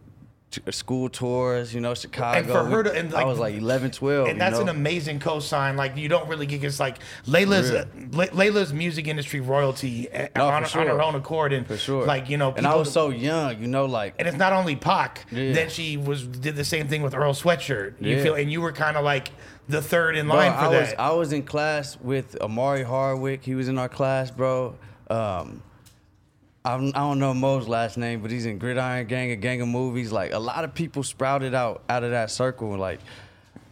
To school tours, you know, Chicago. And for her to- and, I was like 11, 12. and that's you an know? amazing cosign. Like you don't really get it's like Leila's. Lay- Leila's music industry royalty uh, No, on, for on her own accord, and for sure. like you know, and I was so young, you know, like and it's not only Pac. Yeah. Then she was did the same thing with Earl Sweatshirt. You Yeah. feel, and you were kind of like the third in Bro, line for I that. was I was in class with Omari Hardwick. He was in our class, bro. Um, I'm, I don't know Mo's last name, but he's in Gridiron Gang, a gang of movies. Like a lot of people sprouted out out of that circle. Like,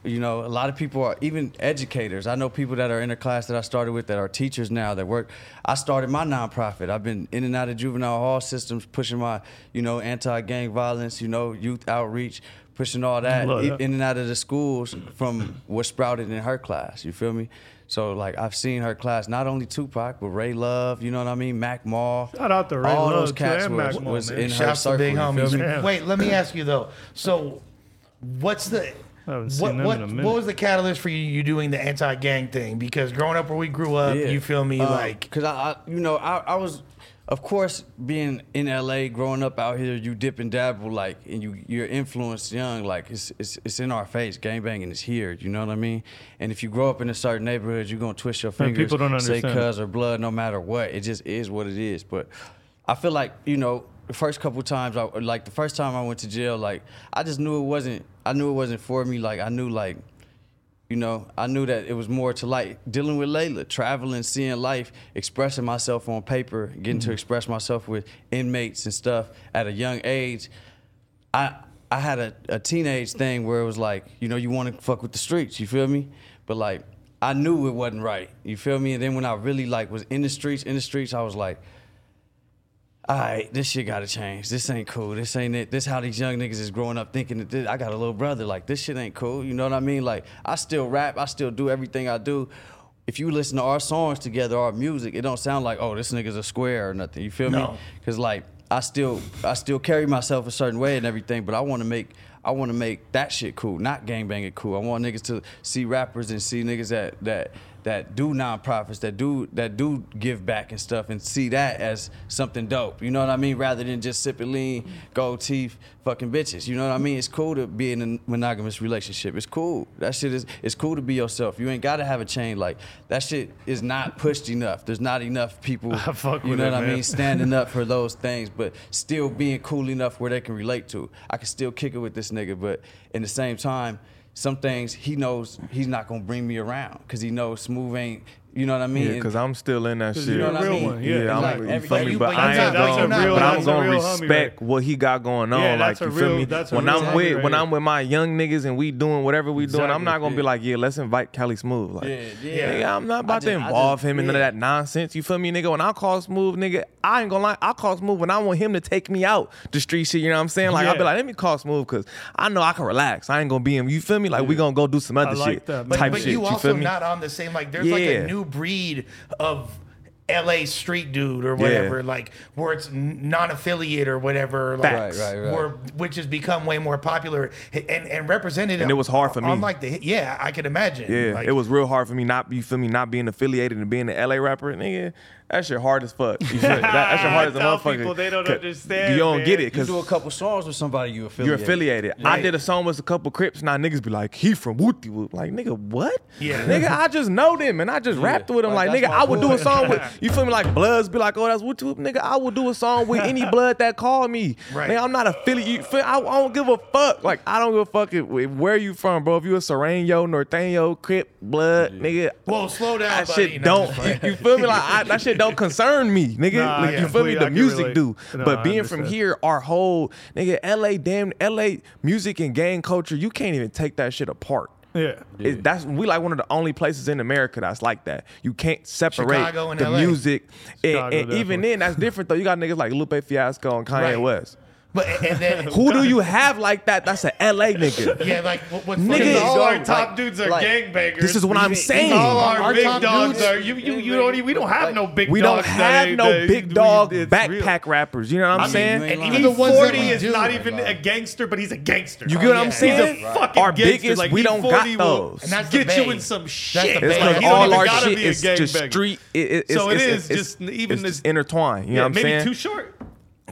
you know, a lot of people are even educators. I know people that are in a class that I started with that are teachers now that work. I started my nonprofit. I've been in and out of juvenile hall systems, pushing my, you know, anti-gang violence, you know, youth outreach, pushing all that, that. in and out of the schools from what sprouted in her class. You feel me? So like I've seen her class, not only Tupac, but Ray Luv. You know what I mean? Mac Mall. Shout out to Ray all Love, those cats and was, Mac Mall, was man. in her Shouts circle. big you feel homies. me? Wait, let me ask you though. So, what's the haven't seen what them what in a minute. what was the catalyst for you, you doing the anti-gang thing? Because growing up where we grew up, Yeah. you feel me? Um, like Cause I, I you know, I, I was, of course, being in LA, growing up out here, you dip and dabble, like, and you you're influenced young, like it's it's it's in our face. Gangbanging is here. You know what I mean? And if you grow up in a certain neighborhood, you're gonna twist your fingers, people don't say cuz or blood, no matter what. It just is what it is. But I feel like you know. The first couple times, I like the first time I went to jail, like I just knew it wasn't. I knew it wasn't for me. Like I knew, like you know, I knew that it was more to like dealing with Leila, traveling, seeing life, expressing myself on paper, getting to mm-hmm. express myself with inmates and stuff at a young age. I I had a, a teenage thing where it was like, you know, you want to fuck with the streets, you feel me? But like, I knew it wasn't right, you feel me? And then when I really like was in the streets, in the streets, I was like, all right, this shit gotta change. This ain't cool. This ain't it. This how these young niggas is growing up thinking that this, I got a little brother. Like this shit ain't cool. You know what I mean? Like I still rap. I still do everything I do. If you listen to our songs together, our music, it don't sound like oh this nigga's a square or nothing. You feel No. me? Cause like I still I still carry myself a certain way and everything, but I want to make I want to make that shit cool, not gangbanging cool. I want niggas to see rappers and see niggas that that that do nonprofits, that do that do give back and stuff, and see that as something dope. You know what I mean? Rather than just sipping lean, gold teeth, fucking bitches. You know what I mean? It's cool to be in a monogamous relationship. It's cool. That shit is. It's cool to be yourself. You ain't gotta have a chain. Like that shit is not pushed enough. There's not enough people. You know it, what I mean? Standing up for those things, but still being cool enough where they can relate to. I can still kick it with this nigga, but in the same time, some things he knows he's not gonna bring me around because he knows Smooth ain't you know what I mean? because I'm still in that shit. You know what I mean? One, yeah, yeah I'm, you feel like, me? But, I ain't gonna, but I'm gonna respect right? what he got going on. Yeah, like you real, feel me? When I'm with right. when I'm with my young niggas and we doing whatever we doing. I'm not gonna yeah. be like, yeah, let's invite Cali Smooth. Like, yeah, yeah. Nigga, I'm not about just, to involve just, him in none of that nonsense. You feel me, nigga? When I call Smooth, nigga, I ain't gonna lie. I call Smooth when I want him to take me out the street shit. You know what I'm saying? Like, I'll be like, let me call Smooth because I know I can relax. I ain't gonna be him. You feel me? Like, we gonna go do some other shit type shit. You feel me? Not on the same. Like, there's like a new breed of LA street dude or whatever, yeah. like where it's non affiliate or whatever, like, right, right, right. Where, which has become way more popular and, and represented. And it was hard for me. Like the yeah, I can imagine. Yeah, like, it was real hard for me not you feel me not being affiliated and being an LA rapper, nigga. That's your hard as fuck. That, that's your hard as a motherfucker. People they don't understand. You don't man. get it because you do a couple songs with somebody you affiliate. You're affiliated. Yeah. I did a song with a couple Crips. Now niggas be like, he from Wootie Woot. Like nigga, what? Yeah. Nigga, I just know them and I just yeah. rapped with them. Like, like nigga, I would boy. do a song with you feel me? Like Bloods be like, oh, that's what you, nigga. I will do a song with any Blood that call me. Right. Man, I'm not affiliated. I, I don't give a fuck. Like I don't give a fuck if, if where you from, bro. If you a Sereno, Norteño, Crip, Blood, yeah. nigga. Well, slow down. That buddy. shit no, don't. You, feel me? Like I, that shit don't concern me, nigga. Nah, like, yeah, you feel me? The music do, no, but being from here, our whole nigga, LA, damn, LA music and gang culture, you can't even take that shit apart. Yeah. It, that's we like one of the only places in America that's like that. You can't separate the LA. music, Chicago, and, and even then, that's different though. You got niggas like Lupe Fiasco and Kanye right. West. But and then who do you have like that? That's an LA nigga. Yeah, like what, what's Niggas, all our top like, dudes are like, gangbangers. This is what I'm saying. All our, our big dogs dudes, are you. You, you don't. We don't have like, no big. We don't have no big dog we, backpack real. rappers. You know what I'm I mean, saying? And even the ones forty is do, not even a gangster, but he's a gangster. You get what I'm saying? He's a fucking our gangster. biggest. Like, we don't got those. And get you in some shit. It's like all our shit is just street. So it is just even intertwined. You know what I'm saying? Maybe too short.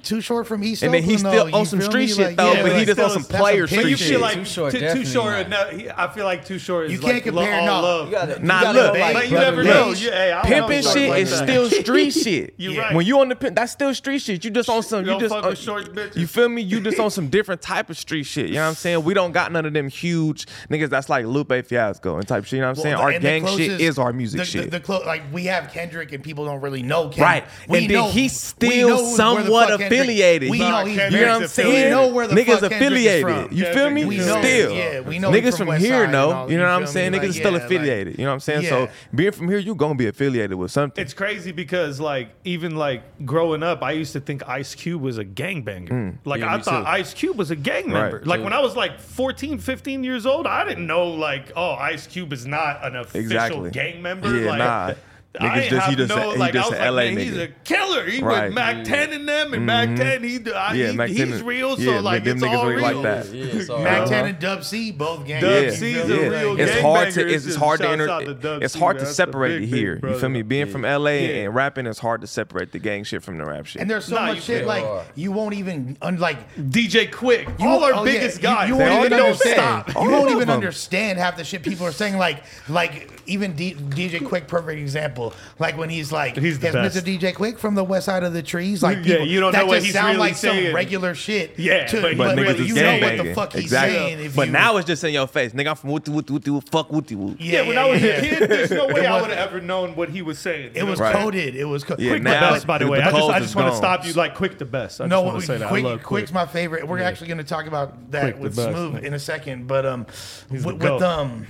Too short from East. And then he's still on some street me? shit Like, though, yeah, but he just on some some player street you shit. feel like Too Short, too, too short. No, he- I feel like too short is You can't like compare, all no. love. You gotta- Nah, look, like you never know. Hey, Pimping shit is still street shit. You right. When you on the pimp, that's still street shit. You just on some. You just on- short. You feel me? You just on some different type of street shit. You know what I'm saying? We don't got none of them huge niggas. That's like Lupe Fiasco and type shit. You know what I'm saying? Our gang shit is our music the, shit. The, like we have Kendrick and people don't really know Kendrick. Right. We And then he's still somewhat of affiliated. We know, you know what I'm saying? We know where the niggas affiliated. You feel me? Still, yeah, we know niggas from, here know. You know what I'm saying? Niggas still affiliated. You know what I'm saying? So being from here, you gonna be affiliated with something. It's crazy because like even like growing up, I used to think Ice Cube was a gangbanger. Mm, like yeah, I thought too. Ice Cube was a gang member. Right, like too. when I was like 14, 15 years old, I didn't know like, oh, Ice Cube is not an official exactly. gang member. Yeah, like, nah. Niggas I just, have just, no, like, I was like, man, he's a killer. He right. with Mac mm. 10 in them, and mm-hmm. Mack 10, he, I, yeah, he, Mack 10 he's real, so like, them it's niggas all real. Like that. Yeah, yeah, Mac uh-huh. 10 and Dub C, both gang. Dub yeah. C's yeah. a real it's gang hard to It's, it's hard to enter, It's hard to separate it here. You feel me? Being from LA and rapping, it's hard to separate the gang shit from the rap shit. And there's so much shit, like, you won't even, like DJ Quik, all our oh, biggest guys. You won't even understand. You won't even understand half the shit people are saying, like, like even DJ Quik, perfect example example. Like when he's like, he's the Mr. DJ Quik from the west side of the trees. Like, people, yeah, you don't that know what he's sound really like saying. some regular shit. Yeah, to, but, but, but really, you know what the fuck he's exactly. saying. If but you, now it's just in your face. Nigga, I'm from Wooty Wooty Wooty Wooty. Fuck Wooty Wooty. Yeah, yeah, when yeah, I was yeah. a kid, there's no way I would have ever known what he was saying. It was right. coded. It was coded. Yeah, quick the best, by the way. I just, want to stop you. Like, quick the best. No, quick, quick's my favorite. We're actually going to talk about that with Smooth in a second. But um, with um,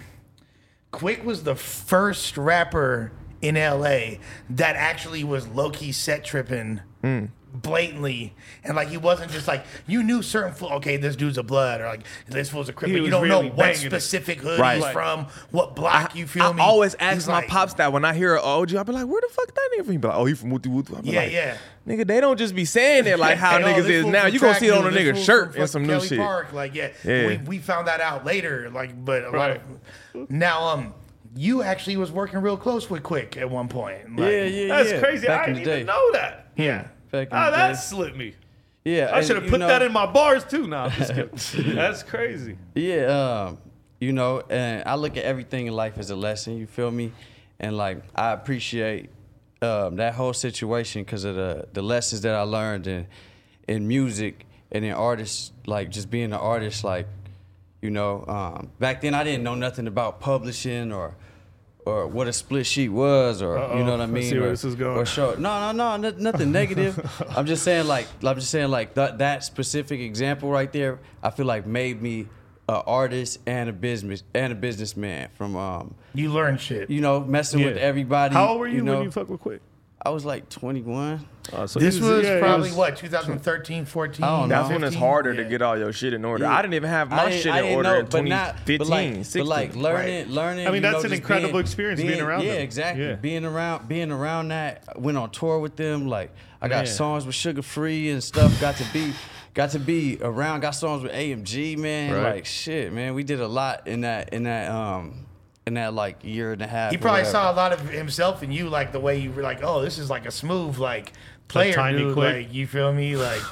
Quik was the first rapper in LA that actually was low key set tripping mm. blatantly. And like he wasn't just like, you knew certain, fo- okay, this dude's a blood or like this fool's a crip. You don't really know what specific hood right. he's like, from, what block I, you feel I, me. I always ask he's my like, pops that when I hear an OG, I'll be like, where the fuck that nigga from? He be like, oh, he from Wooty Wooty. yeah, like, yeah. Nigga, they don't just be saying it like how oh, niggas is now. You gonna see it on a nigga's shirt and some Kelly new shit. Park. Like, yeah, yeah. We, we found that out later. Like, but a right. lot of now, um, you actually was working real close with Quik at one point. Like, yeah, yeah, That's yeah. crazy. Back I didn't even know that. Yeah. Back in Oh, the that day. slipped me. Yeah, I should have put know- that in my bars too. Now that's crazy. Yeah, um, you know, and I look at everything in life as a lesson. You feel me? And like I appreciate um, that whole situation because of the the lessons that I learned in in music and in artists, like just being an artist, like you know, um, back then I didn't know nothing about publishing or or what a split sheet was, or Uh-oh. you know what I I mean. see where or, this is going. Or show. No, no, no, no nothing negative. I'm just saying like I'm just saying like that that specific example right there. I feel like made me an artist and a business and a businessman from um You learn shit. you know messing with everybody. How old were you, know, when you fuck with Quik? I was like 21. Uh, so this he was yeah, probably was- what 2013, 14. I don't know. That's when it's harder Yeah. to get all your shit in order. Yeah. I didn't even have my shit in order know, in 2015, but like, 16. But like learning, learning. I mean, that's know, an incredible being- experience being around Yeah, them. exactly. Yeah. Being around, being around that. Went on tour with them. Like I got Man. songs with Suga Free and stuff. Got to be, got to be around. Got songs with AMG, man. Right. Like shit, man. We did a lot in that, in that, um, in that like year and a half. He probably whatever. saw a lot of himself in you, like the way you were like, oh, this is like a smooth like player, tiny dude. quick. Like you feel me? Like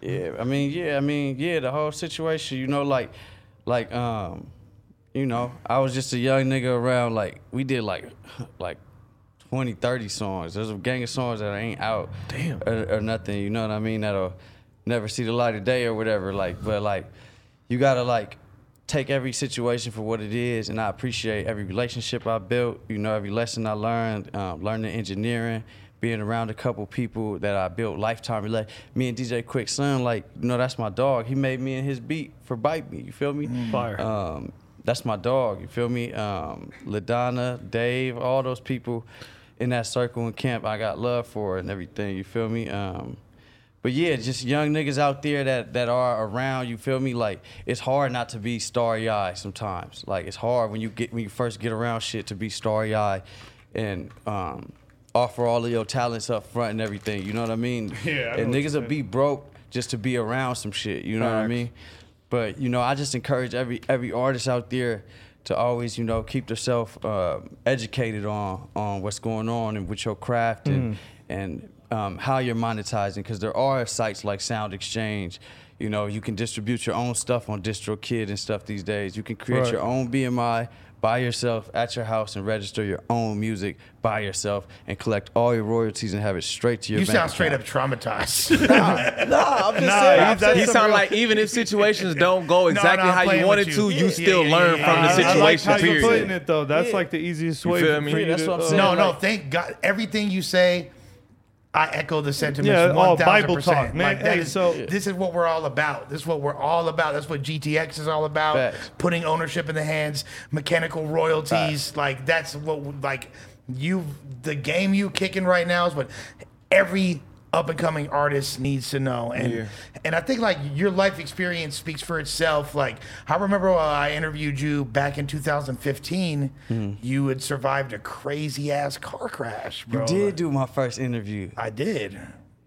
Yeah, I mean, yeah, I mean, yeah, the whole situation, you know, like, like, um, you know, I was just a young nigga around, like, we did like, like 20, 30 songs. There's a gang of songs that ain't out. Damn. Or, or nothing, you know what I mean? That'll never see the light of day or whatever. Like, but like, you gotta like take every situation for what it is, and I appreciate every relationship I built. You know, every lesson I learned, um, learning engineering, being around a couple people that I built lifetime relate. Me and DJ Quik Son, like, you know, that's my dog. He made me and his beat for Bite Me. You feel me? Fire. Um, that's my dog. You feel me? Um, Ladonna, Dave, all those people in that circle in camp, I got love for and everything. You feel me? Um, but yeah, just young niggas out there that that are around. You feel me? Like it's hard not to be starry eyed sometimes. Like it's hard when you get when you first get around shit to be starry eyed and um, offer all of your talents up front and everything. You know what I mean? Yeah, I and niggas will be broke just to be around some shit. You know what I mean? But you know, I just encourage every every artist out there to always, you know, keep themselves uh, educated on on what's going on and with your craft and and um, how you're monetizing. Because there are sites like SoundExchange. You know, you can distribute your own stuff on DistroKid and stuff these days. You can create Right. your own BMI by yourself at your house and register your own music by yourself and collect all your royalties and have it straight to your you bank sound straight up traumatized. Nah, I'm just Nah, saying. he- saying He sound real- like even if situations don't go exactly no, I'm how you playing wanted with to, you. you Yeah, still yeah, learn yeah, from the yeah. I like situation. how you're putting it though. That's Yeah. like the easiest You way feel for me? Yeah, that's to, what I'm uh, saying. no, no, like- thank God. Everything you say, I echo the sentiments. Yeah, all 1000%. Bible talk, man. Like, Hey, is- so- this is what we're all about. This is what we're all about. That's what GTX is all about. Facts. Putting ownership in the hands, mechanical royalties. Like that's what like you the game you kicking right now is what every up and coming artist needs to know. And Yeah. and I think like your life experience speaks for itself. Like I remember uh, I interviewed you back in 2015. Mm-hmm. You had survived a crazy ass car crash, bro. You did do my first interview. I did.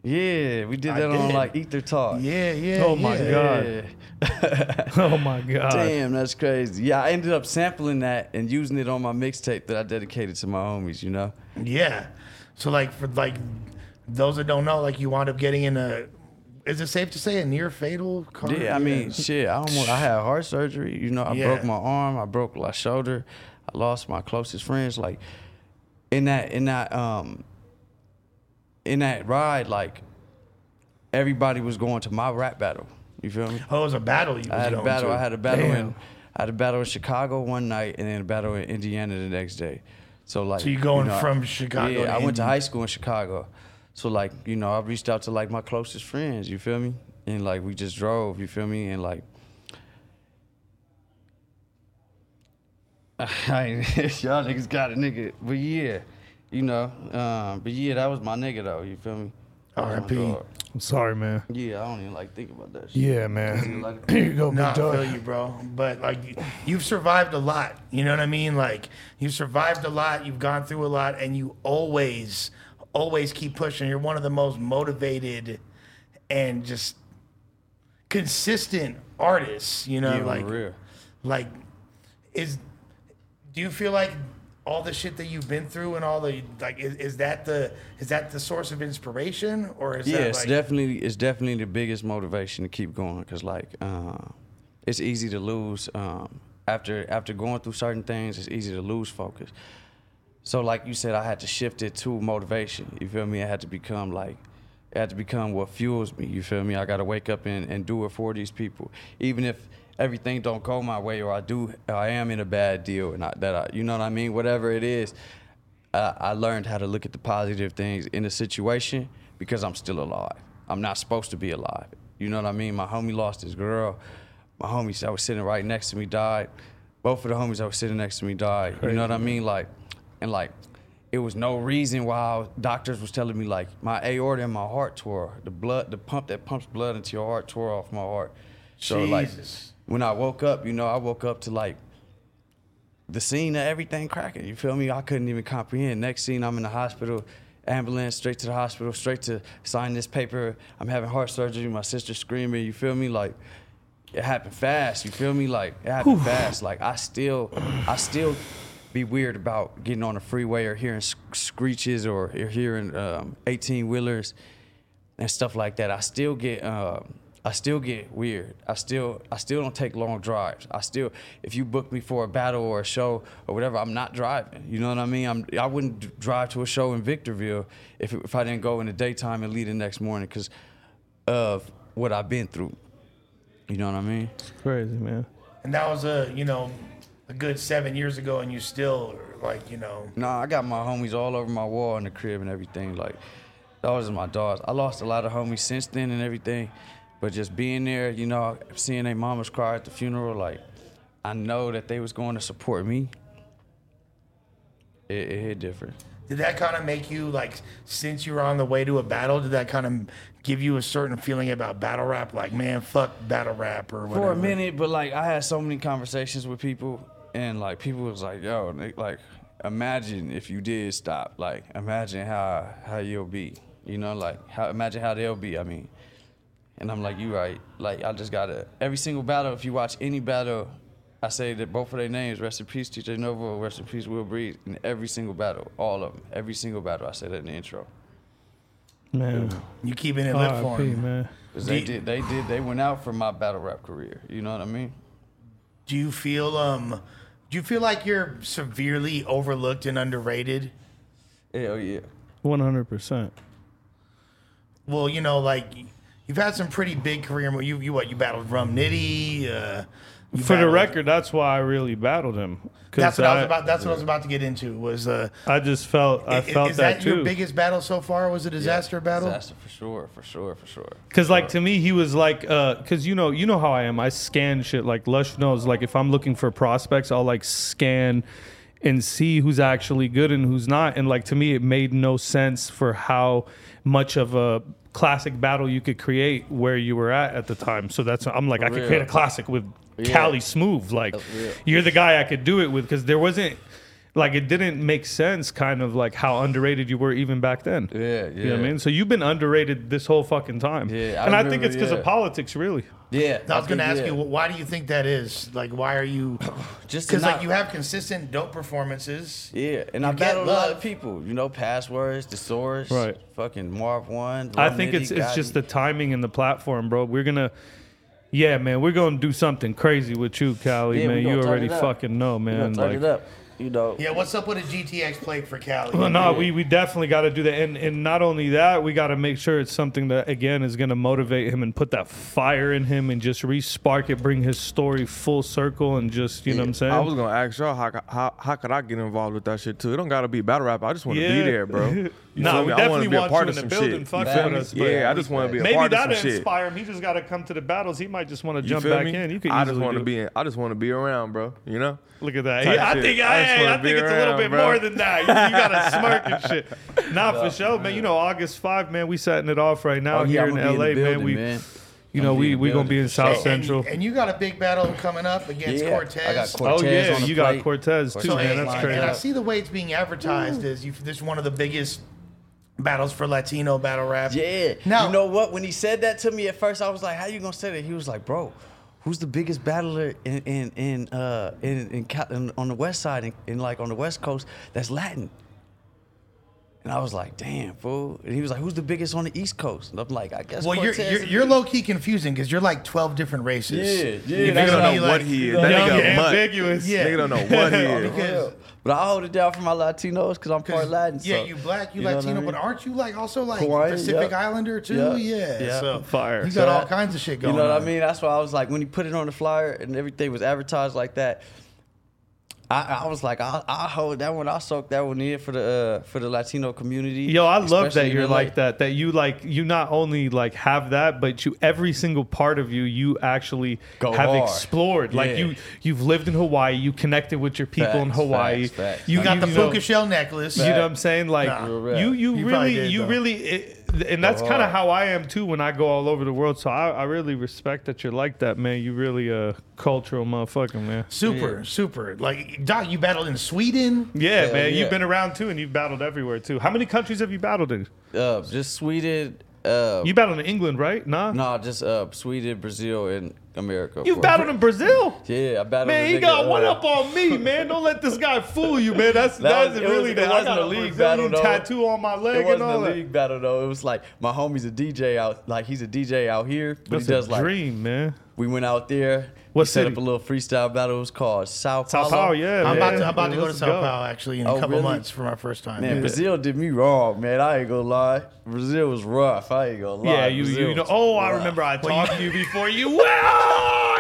Yeah, we did I that on did. like Ether Talk. Yeah, yeah. Oh my yeah. God. Yeah. Oh my god. Damn, that's crazy. Yeah, I ended up sampling that and using it on my mixtape that I dedicated to my homies, you know? Yeah. So like for like those that don't know, like you wound up getting in a. Is it safe to say a near fatal car? Yeah, I mean, shit, I almost I had heart surgery, you know, I Yeah. broke my arm, I broke my shoulder, I lost my closest friends. Like in that in that um in that ride, like everybody was going to my rap battle. You feel me? Oh, it was a battle. You I had a battle. to. I had a battle Damn. in I had a battle in Chicago one night and then a battle in Indiana the next day. So like So you going know, from Chicago Yeah, I went to high school in Chicago. So like, you know, I reached out to like my closest friends, you feel me? And like we just drove, you feel me? And like I ain't- y'all niggas got a nigga. But yeah, you know, um, but yeah, that was my nigga though, you feel me? That was my R.I.P.. I'm sorry, man. Yeah, I don't even like think about that shit. Yeah, man. Like- Here you go, No, I feel you, bro. But like, you've survived a lot. You know what I mean? Like, you've survived a lot. You've gone through a lot, and you always, always keep pushing. You're one of the most motivated and just consistent artists. You know, Yeah, like, real. like, is do you feel like all the shit that you've been through and all the like is, is that the is that the source of inspiration or is yeah, that it's like definitely it's definitely the biggest motivation to keep going because like uh, it's easy to lose um, after after going through certain things. It's easy to lose focus. So like you said, I had to shift it to motivation. You feel me? I had to become like it had to become what fuels me. You feel me? I got to wake up and, and do it for these people, even if everything don't go my way, or I do, I am in a bad deal, and I, that I, you know what I mean. Whatever it is, uh, I learned how to look at the positive things in the situation because I'm still alive. I'm not supposed to be alive. You know what I mean? My homie lost his girl. My homies that was sitting right next to me died. Both of the homies that were sitting next to me died. You know what I mean? Like, and like, it was no reason why doctors was telling me like my aorta and my heart tore. The blood, the pump that pumps blood into your heart tore off my heart. So like, when I woke up, you know, I woke up to like the scene of everything cracking. You feel me? I couldn't even comprehend. Next scene, I'm in the hospital, ambulance, straight to the hospital, straight to sign this paper. I'm having heart surgery. My sister screaming. You feel me? Like it happened fast. You feel me? Like it happened fast. Like I still, I still be weird about getting on the freeway or hearing screeches or hearing um, 18 wheelers and stuff like that. I still get. Um, I still get weird. I still I still don't take long drives. I still if you book me for a battle or a show or whatever, I'm not driving. You know what I mean? I'm I wouldn't drive to a show in Victorville if if I didn't go in the daytime and leave the next morning because of what I've been through. You know what I mean? It's crazy, man. And that was a, you know, a good seven years ago, and you still like, you know, Nah, I got my homies all over my wall in the crib and everything. Like, those are my dogs. I lost a lot of homies since then and everything. But just being there, you know, seeing their mamas cry at the funeral, like, I know that they was going to support me. It, it hit different. did that kind of make you like, since you were on the way to a battle, did that kind of give you a certain feeling about battle rap? Like, man, fuck battle rap or whatever. For a minute, but like I had so many conversations with people, and like people was like, "Yo, they- like, imagine if you did stop. Like, imagine how how you'll be. You know, like how imagine how they'll be. I mean, and I'm like, you right. Like, I just gotta every single battle. If you watch any battle, I say that both of their names, rest in peace, TJ Novo, rest in peace, Will Breed, in every single battle, all of them, every single battle. I say that in the intro. Man. You keeping it lit for R.I.P., man. man. 'Cause they Do- did, they did, they went out for my battle rap career. You know what I mean? Do you feel um, do you feel like you're severely overlooked and underrated? Hell yeah. 100%. Well, you know, like you've had some pretty big career. You you what? You battled Rum Nitty. Uh, you For the battled- record, that's why I really battled him. 'Cause that's what I, was about. That's what I was about to get into. Was uh, I just felt, I i- felt is that, that, too. your biggest battle so far? Was a Dizaster battle? Dizaster for sure, for sure, for sure. Cause like to me, he was like, uh, cause you know, you know how I am. I scan shit. Like Lush knows. Like if I'm looking for prospects, I'll like scan and see who's actually good and who's not. And like to me, it made no sense for how much of a classic battle you could create where you were at at the time. So that's I'm like, I could real. create a classic with Yeah. Cali Smooth. Like oh, real. you're the guy I could do it with because there wasn't. Like it didn't make sense, kind of like how underrated you were even back then. Yeah, yeah. You know what I mean? So you've been underrated this whole fucking time. Yeah, I and I, think it's because yeah. of politics, really. Yeah. I was going to ask yeah. you, why do you think that is? Like, why are you? Just Because like you have consistent dope performances. Yeah, and I get battled a lot of people. You know, passwords, the source, Right. Fucking Marv One. I think Nitty, it's it's just the timing and the platform, bro. We're gonna, yeah, man, we're gonna do something crazy with you, Cali, Yeah, we man. gonna You turn already it up. fucking know, man. know, turn Like, it up. You know. Yeah, what's up with a GTX plate for Cali? Well, no, we, we definitely got to do that, and and not only that, we got to make sure it's something that again is going to motivate him and put that fire in him and just re-spark it, bring his story full circle, and just you know what I'm saying. I was gonna ask y'all how, how how could I get involved with that shit too? It don't gotta be battle rap. I just want to Yeah. be there, bro. You Nah, feel we me? I wanna be a want part you of in some the building. shit. Fuck You feel me? us, Yeah, I just want to be a Maybe part of some shit. Maybe that'll inspire him. He just got to come to the battles. He might just want to jump back me? in. You could I just want to be. In, I just want to be around, bro. You know. Look at that. Yeah, I think I I, just I, wanna think be it's a little bit bro. more than that. You, you got to smirk and shit. Nah, for sure, man. You know, August 5, man, we setting it off right now Oh, yeah, here I'm in gonna be LA, man. We, man. you I'm know, gonna be we in we gonna be in South sure. And, Central. and you got a big battle coming up against Yeah, Cortez. I got Oh yeah, on the you got. Cortez too, So, man. That's crazy. and I see the way it's being advertised as you, this is one of the biggest battles for Latino battle rap. Yeah. Now- you know what? When he said that to me at first, I was like, "How you gonna say that?" He was like, "Bro, who's the biggest battler in in in uh in, in, in on the West Side in, in like on the West Coast that's Latin?" And I was like, damn, fool. And he was like, who's the biggest on the East Coast? And I'm like, I guess Well, you're you're, you're low key confusing because you're like twelve different races. Yeah, yeah, You that's feel what me? What he is. That nigga and a mutt. ambiguous. Yeah. Nigga don't know what he is. Because- But I hold it down for my Latinos because I'm part Latin. Yeah, so- you black, you, know what I Latino, mean? but aren't you like also like Hawaiian, Pacific yeah. Islander too? Yeah. Yeah, Yeah. so Fire. You got So all that- kinds of shit going. On. You know what on. I mean? That's why I was like, when he put it on the flyer and everything was advertised like that, I, I was like, I, I hold that one. I soak that one in for the uh, for the Latino community. Yo, I love that you're LA. like that. That you like you not only like have that, but you every single part of you you actually Go have hard. explored. Like Yeah. you you've lived in Hawaii, you connected with your people in Hawaii. facts, facts. you got the know- puka shell necklace. You know what I'm saying? Like Nah. You, you, You really, did, you though. really, it, and that's Go kind of how I am too when I go all over the world. So I, I really respect that you're like that, man. You really a cultural motherfucker, man. Super, super. Like Doc, you battled in Sweden. Yeah, Hell man. yeah. You've been around too, and you've battled everywhere too. How many countries have you battled in? uh, just Sweden. Uh, You battled in England, right? Nah. no, just uh, Sweden, Brazil, and America. Bro. battled in Brazil. Yeah, I battled. Man, he got uh, one up on me, man. Don't let this guy fool you, man. That's That that's was- really was- the it I wasn't got a league battle, though. tattoo on my leg It wasn't all a that. league battle though. It was like my homie's a DJ out, like he's a DJ out here, but That's he does a like dream, man. we went out there. What set city? up a little freestyle battle. It was called Sao Sao Paulo. Paulo, yeah. I'm man. about to, I'm about to go to Let's Sao Paulo actually in a Oh, couple really? months for my first time. Man, Yeah. Brazil did me wrong, man. I ain't gonna lie. Brazil was rough. I ain't gonna lie. Yeah, you, Brazil you know. was Oh, I remember I Well, you- talked to you before you went.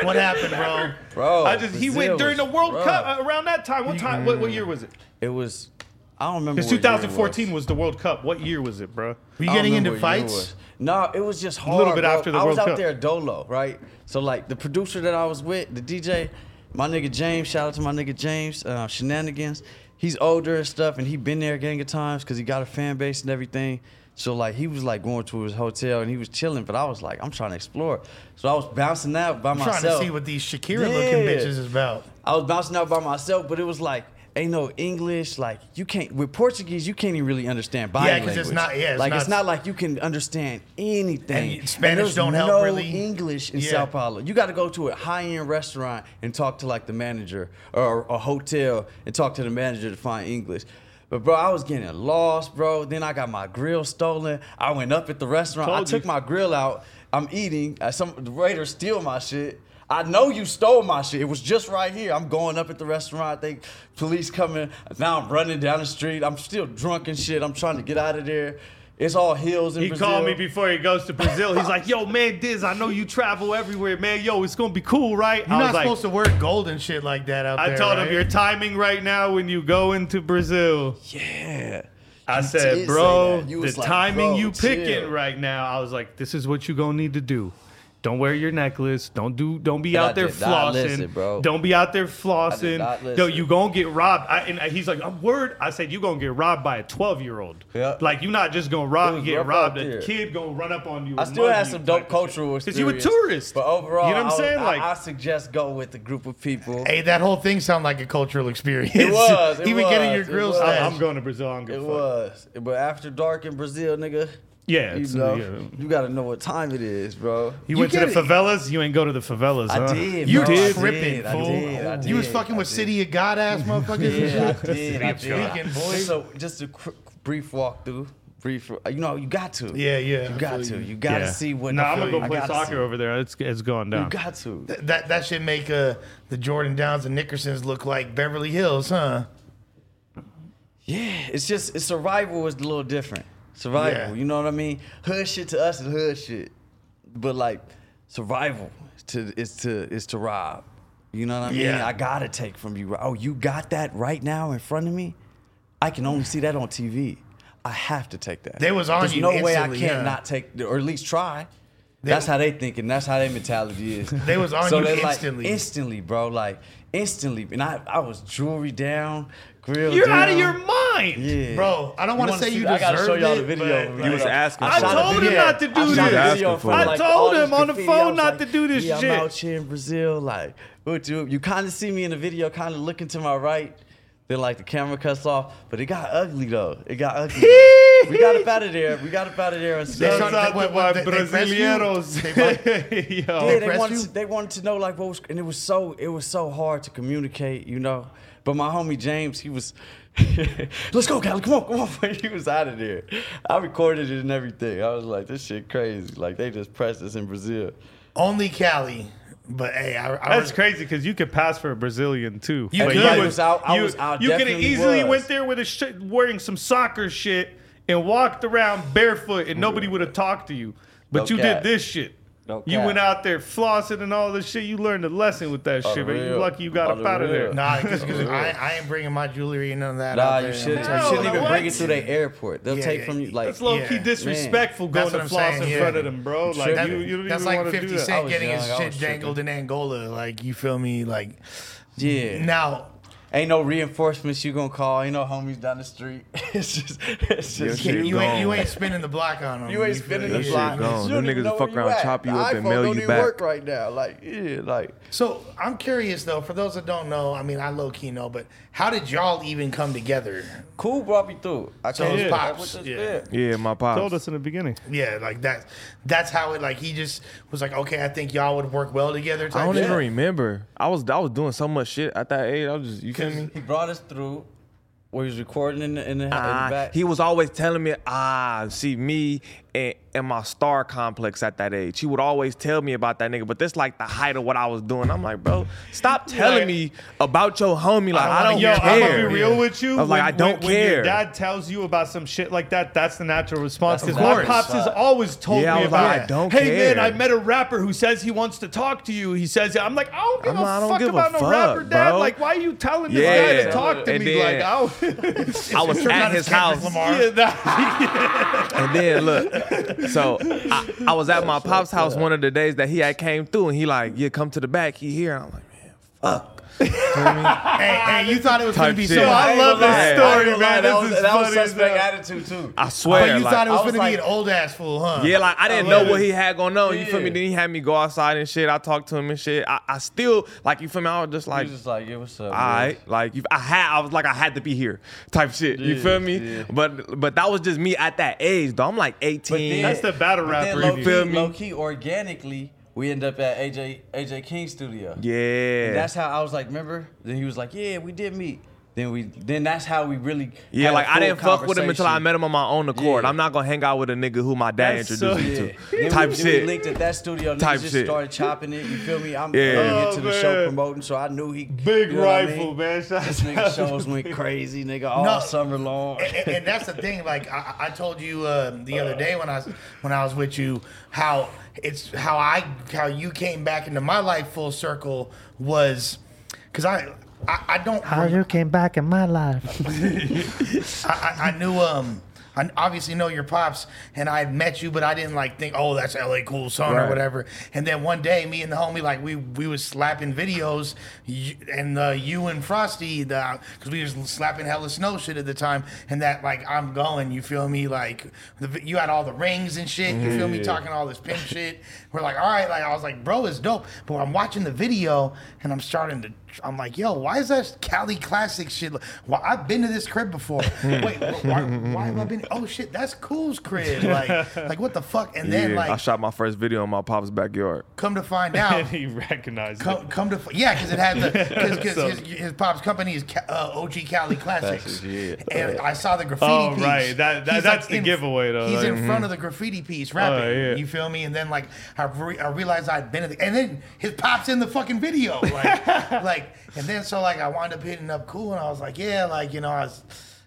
What happened, bro? bro. I just he went during the World rough. Cup uh, around that time. What time? What, what year was it? It was. I don't remember. Because what year it 2014 was. was the World Cup. What year was it, bro? Were you getting into remember year fights? No, it was just hard. A little bit bro. after the world. I was out Cup. there dolo, right? So like the producer that I was with, the DJ, my nigga James. Shout out to my nigga James. Uh, shenanigans. He's older and stuff, and he been there a gang of times because he got a fan base and everything. So like he was like going to his hotel and he was chilling, but I was like, I'm trying to explore. So I was bouncing out by myself. I'm trying to see what these Shakira looking Yeah. bitches is about. I was bouncing out by myself, but it was like ain't no English. Like you can't with Portuguese, you can't even really understand body Yeah, 'cause language. it's not- yeah, it's like not- it's not like you can understand anything. And Spanish there's don't help no really. English in Yeah. Sao Paulo. You got to go to a high end restaurant and talk to like the manager or a hotel and talk to the manager to find English. But bro, I was getting lost, bro. Then I got my grill stolen. I went up at the restaurant. I took you. my grill out. I'm eating. Some the waiter steal my shit. I know you stole my shit. It was just right here. I'm going up at the restaurant. They police coming. Now I'm running down the street. I'm still drunk and shit. I'm trying to get out of there. It's all hills in He Brazil. called me before he goes to Brazil. He's like, "Yo, man, Diz, I know you travel everywhere, man. Yo, it's gonna be cool, right?" You're I not was like, supposed to wear gold and shit like that out I there. I told right? him your timing right now when you go into Brazil. Yeah. I You said, bro. You the like, timing bro, you picking chill. right now. I was like, this is what you gonna need to do. Don't wear your necklace. Don't do. Don't be And I out there flossing. listen, bro. Don't be out there flossing. not Yo, listen. you gonna get robbed. I, and he's like, I'm worried. I said, you gonna get robbed by a 12 year old. Yeah. Like you're not just gonna rob, was get robbed. A kid gonna run up on you. I still mug had some dope cultural shit. Cause you a tourist. But overall, you know what I'm saying? I- Like, I, suggest go with a group of people. Hey, that whole thing sounded like a cultural experience. It was, it Even getting your grill was. I'm, slashed. I'm going to Brazil. I don't give It fuck. was. But after dark in Brazil, nigga, Yeah, you it's, know, yeah. you gotta know what time it is, bro. You, You went to the get it. favelas. You ain't go to the favelas. I huh? did. You bro, did I tripping, did, I did, I You was fucking I with did. City of God ass motherfuckers Yeah, I did. I did. Tweaking, boy. So just a qu- brief walkthrough. Brief, you know, you got to. Yeah, yeah. You I got to. you. You got to Yeah. see what. Nah, I'm gonna go play soccer see. over there. It's it's going down. You got to. Th- That that should make uh, the Jordan Downs and Nickersons look like Beverly Hills, huh? Yeah, it's just it's survival is a little different. Survival, Yeah. you know what I mean? Hood shit to us is hood shit, but like survival to is to is to rob. You know what I mean? Yeah. I gotta take from you. Oh, you got that right now in front of me. I can only see that on TV. I have to take that. They was on There's you no way I instantly, can't yeah. not take, or at least try. They- that's how they thinking. That's how their mentality is. They was on so you they like, instantly. instantly, bro. Like instantly, and I, I was jewelry down, grill. You're down. out of your mind. Yeah. Bro, I don't want to wanna say see- you I gotta show y'all it, the video. but, You You was asking I for shot it. a told him not to do I this. a video for for it. I like told him on the phone not like, to do this yeah, shit. I'm out here in Brazil, like, what you? You kind of see me in the video, kind of looking to my right. Then like the camera cuts off, but it got ugly though. It got ugly. we got up out of there. We got up out of there and They stuff. shot- Shout out what- to my they- they pressed you? Brasileiros. They Yeah, they wanted to, they wanted to know like what was and it was so it was so hard to communicate, you know. But my homie James, he was Let's go, Cali. Come on, come on. he was out of there. I recorded it and everything. I was like, this shit crazy. Like they just pressed us in Brazil. Only Cali. But hey, I, I That's crazy because you could pass for a Brazilian too. You could. you I was out- I you, was out, You could have easily was. went there with a shit, wearing some soccer shit and walked around barefoot, and nobody would have talked to you. But No you cap. did this shit. No you cap. went out there flossing and all this shit. You learned a lesson with that shit, but you real. lucky you got up out of there. real. Nah, because I, I ain't bringing my jewelry and none of that. Nah, out you there. shouldn't. No, you shouldn't even what? bring it to the airport. They'll Yeah, take from you. Like That's low key Yeah, disrespectful That's going to what floss I'm in saying, front yeah. of them, bro. Like That- you, you don't that's even like want to 50 do that. Cent was getting young, his I shit was dangled in Angola. Like, you feel me? Like, yeah. now, Ain't no reinforcements you gonna call. Ain't no homies down the street. it's just, it's just shit you, ain't, you ain't spinning the block on them. You ain't spinning the block. gone. You Them don't niggas fuck around, chop you the up and iPhone mail don't you back. work right now. Like, yeah, like. So I'm curious though, for those that don't know, I mean, I low key know, but how did y'all even come together? Cool brought me through. I So came his back pops, yeah. Yeah, my pops. Told us in the beginning. Yeah, like that. That's how it. Like he just was like, okay, I think y'all would work well together. I don't shit. even remember. I was I was doing so much shit at that age. I was just you feel me? He brought us through. Where he was recording in the, in the, in the Ah, back. he was always telling me, ah, see me and, and my star complex at that age. He would always tell me about that nigga, but this like the height of what I was doing. I'm like, bro, stop telling Like- me about your homie. Like I wanna don't hear Yo, about I'm gonna be real with you. I was like, I don't when your care. dad tells you about some shit like that, that's the natural response. Because my pops has always told Yeah, I me was like, about, I don't hey care. man, I met a rapper who says he wants to talk to you. He says, I'm like, I don't give I'm a don't fuck give a about no fuck, rapper, dad. bro. Like, why are you telling this guy to talk to And me? then- like, I, I was Turns out at his Kendrick house. Lamar. yeah, that, And then look, so I, I was at my pop's house one of the days that he had came through, and he like, yeah, come to the back. He here. I'm like, man, fuck. Feel me? Hey, hey, you thought it was gonna Type be shit. so. Yo, I ain't love gonna this lie. Story, I ain't gonna lie, man. That This was, is that was funny as suspect hell. attitude too. I swear. But you like, thought it was I was gonna be an old ass fool, huh? Yeah, like I didn't I know what it. he had going on. You feel me? Yeah. Then he had me go outside and shit. I talked to him and shit. I, I still like you feel me. I was just He like, was just like, yeah, what's up? all bro? right, like you, I had, I was like, I had to be here, type shit. You feel me? yeah. But but that was just me at that age, though. I'm like 18. That's the battle But then rapper. low in key, you. feel me? low key, organically, we end up at AJ AJ King's studio. yeah. And that's how I was like, remember? Then he was like, yeah, we did meet. Then we, then that's how we really. Yeah, like I didn't fuck with him until I met him on my own accord. Yeah. I'm not gonna hang out with a nigga who my dad That's introduced so- me Yeah. to. Then we- Type then shit. We linked at that studio. Type Niggas just shit. started chopping it. You feel me? I'm Yeah. yeah. Oh, get to the show promoting, so I knew he Big you know what I rifle, mean? man. Shout This out nigga to shows went crazy, nigga, all No. summer long. and, and that's the thing. Like I, I told you uh, the other day when I was when I was with you, how it's how I how you came back into my life full circle was because I, I I don't How you came back in my life. I, I, I knew um I obviously know your pops and I had met you, but I didn't like think, oh, that's LA cool son or whatever. And then one day, me and the homie like we we was slapping videos, you, and uh, you and Frosty, the because we was slapping hella snow shit at the time, and that like I'm going, you feel me? Like the, you had all the rings and shit, you feel me? Talking all this pimp shit. We're like, all right, like I was like, bro, it's dope. But I'm watching the video and I'm starting to. I'm like, yo, why is that Cali classic shit? Well, I've been to this crib before. Wait, why, why have I been? Oh shit, that's Cool's crib. Like, like what the fuck? And then yeah, I shot my first video in my pop's backyard. come to find out, he recognized come, it. come to yeah, because it had the because So- his, his pop's company is uh, OG Cali Classics, yeah. and I saw the graffiti Oh, piece. right. That- that- that's the giveaway, though. He's Like, in front of the graffiti piece rapping. Oh, yeah. You feel me? And then like I, re- I realized I'd been at the, and then his pop's in the fucking video, like like, and then so like I wound up hitting up Cool, and I was like, yeah, like you know I was.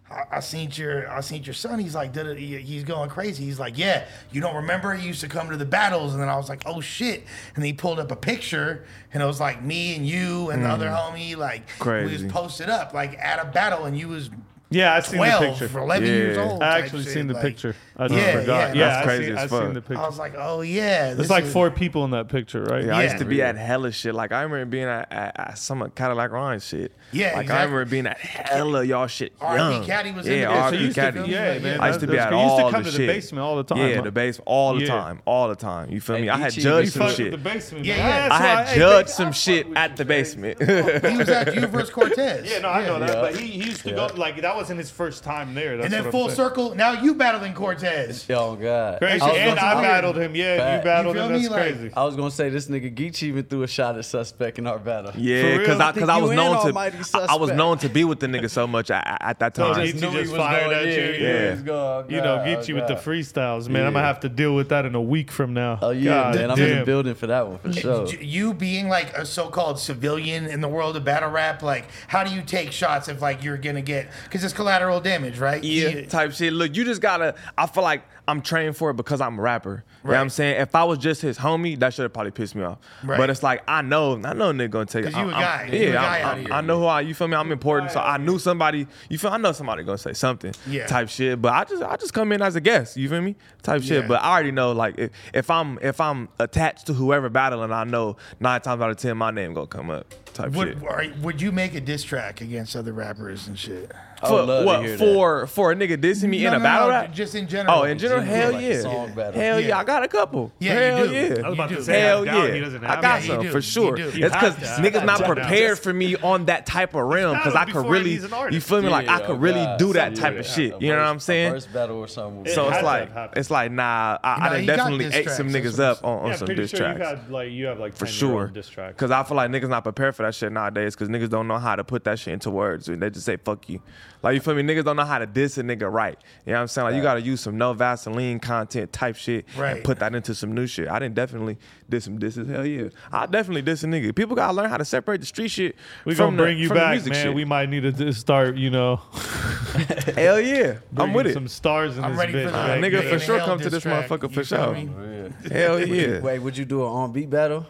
I, I seen your, I seen your son. He's like, did it, he- he's going crazy. He's like, yeah, you don't remember? He used to come to the battles, and then I was like, oh shit. And then he pulled up a picture, and it was like me and you and the other mm. homie, like we was posted up, like at a battle, and you was Yeah, I've seen the 12 picture. or 11 years Yeah. old. I type actually shit, seen the like- picture. I just Yeah, forgot. yeah. Yeah, That's I crazy seen, as I fuck. seen the picture. I was like, oh yeah. There's this like is- four people in that picture, right? Yeah, I used to be at hella shit. Like I remember being at, at, at some of Cadalack Ron shit. Yeah, like I exactly. remember being at hella y'all shit. R.I.P. young. Caddy was in yeah, the R.I.P. business. used to Caddy. be- Yeah, Yeah, man. I used to be that's- at he used all to come the to shit. the basement all the time. Yeah, huh? the base all the Yeah. time, all the time. You feel me? I had Ichi, judged you some fucked shit. with the basement. Yeah, man. yeah. That's I why- had hey, judged some shit at the basement. He was at you versus Cortez. Yeah, no, I know that, but he, he used to go like that that wasn't his first time there. That's and then what I'm full saying. circle. Now you battling Cortez. Oh God. Crazy. I was And gonna- I battled him. Yeah, Fact. you battled You him. feel That's me? Like- crazy. I was gonna say this nigga Geechee even threw a shot at suspect in our battle. Yeah, For because real? I I because I think was you known and to Almighty I was Suspect. known to be with the nigga so much at, at that No, time. Geechee knew he just was fired at you. Yeah, Yeah. he was going, You know, God, get you with the freestyles, man. I'm gonna have to deal with that in a week from now. Oh yeah, God man. I'm in damn. the building for that one for sure. You being like a so-called civilian in the world of battle rap, like how do you take shots if like you're gonna get because it's collateral damage, right? Yeah, You- type shit. Look, you just gotta. I feel like I'm trained for it because I'm a rapper. You know what I'm saying? If I was just his homie, that should have probably pissed me off. Right. But it's like I know, I know nigga gonna take it. 'Cause you a I'm- guy. I'm- You a Yeah, guy I'm- out I'm- here. I know who I. You feel me? I'm important, so I knew somebody. You feel? I know somebody gonna say something. Yeah. Type shit. But I just, I just come in as a guest. You feel me? Type Yeah. shit. But I already know, like, if, if I'm, if I'm attached to whoever battling, I know nine times out of ten my name gonna come up. Type shit. Would, are- would you make a diss track against other rappers and shit? I would For love to what? hear that. For for a nigga dissing me in No, a battle no, rap? Just in oh, general. Oh, in general, General, hell like yeah. song battle. Hell yeah. Yeah. I got a couple. Yeah, you hell do. yeah. I was about to do. say, Hell yeah. he doesn't I got it. Yeah, some for sure. You do. You It's because niggas not prepared for me on that type of realm because I could really, he's an artist. you feel me? Like I could really do that type of shit. You know what I'm saying? A verse battle or something. So it's like it's like nah. I, Nah, I done you got definitely ate some niggas up on, on some pretty diss tracks. you like you have like For sure. diss tracks. Because I feel like niggas not prepared for that shit nowadays because niggas don't know how to put that shit into words. They just say, fuck you. Like, you feel me? Niggas don't know how to diss a nigga right. You know what I'm saying? Like, you got to use some no Vaseline content type shit Right. and put that into some new shit. I didn't definitely diss some disses. Hell yeah. I definitely diss a nigga. People got to learn how to separate the street shit We from gonna the, bring you back, man. shit. We might need to just start, you know, Hell yeah. I'm with it. Some stars in I'm this ready bitch. the Nah, man. nigga, the for sure come to this track, motherfucker for you feel sure. Hell yeah. Wait, would you do an on beat battle?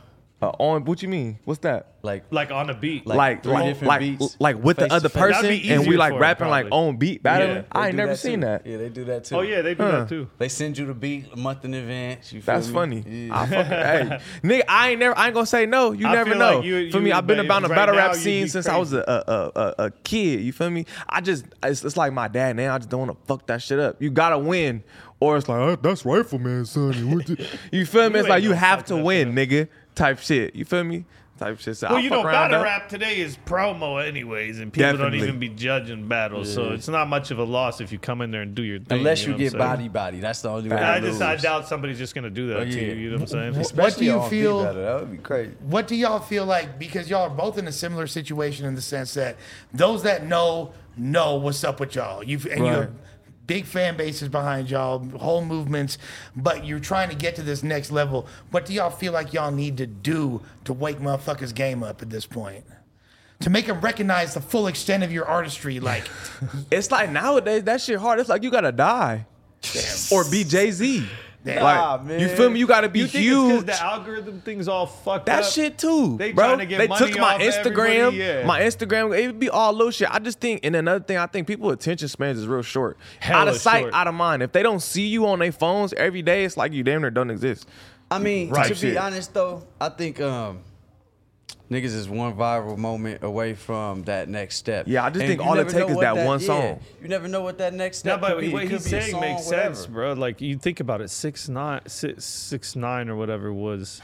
Uh, on, what you mean? What's that? Like, Like on a beat. Like- like three like different like, beats, like with the other person and we like rapping like on beat battling. Yeah, I ain't never that seen too. that. Yeah, they do that too. oh yeah, they do Huh. that too. They send you the beat a month in advance. You feel That's me? funny. Yeah. I fucking, hey, nigga, I ain't never. I ain't gonna say no. You I never know. like you- For me, I've been about the right battle now, rap scene be since I was a, a, a, a, a kid. You feel me? I just it's, it's like my dad now. I just don't want to fuck that shit up. You gotta win, or it's like oh, that's rifleman, son. You feel me? It's ain't like you have to win, nigga. Type shit. You feel me? Type shit. So Well, I'll you know, around battle though. rap today is promo anyways, and people Definitely. don't even be judging battles, so it's not much of a loss if you come in there and do your thing. Unless you, know get what I'm saying? body body, that's the only way. I to just I doubt somebody's just gonna do that Oh, to yeah. you. You know what I'm saying? Especially you on beat feel- battle, That would be crazy. What do y'all feel like? Because y'all are both in a similar situation in the sense that those that know know what's up with y'all. You and Right. you're big fan bases behind y'all, whole movements, but you're trying to get to this next level. What do y'all feel like y'all need to do to wake motherfuckers' game up at this point? To make them recognize the full extent of your artistry, like It's like nowadays that shit hard. It's like you gotta die or be Jay Z. Damn. Like Nah, you man. feel me? You gotta be You think it's 'cause huge. the algorithm thing's all fucked That up? shit too, They bro. trying to get they money took my off Instagram, yeah. my Instagram. It would be all little shit. I just think, and another thing, I think people attention spans is real short. out of sight, short. out of mind. If they don't see you on their phones every day, it's like you damn near don't exist. I mean, Right. to Shit. be honest though, I think um, niggas is one viral moment away from that next step. Yeah, I just And think you all it never take know is what that one yeah, song. You never know what that next No, step but could be. what It he's could be a saying song, makes whatever. sense, bro. Like you think about it, six nine, six, six nine or whatever was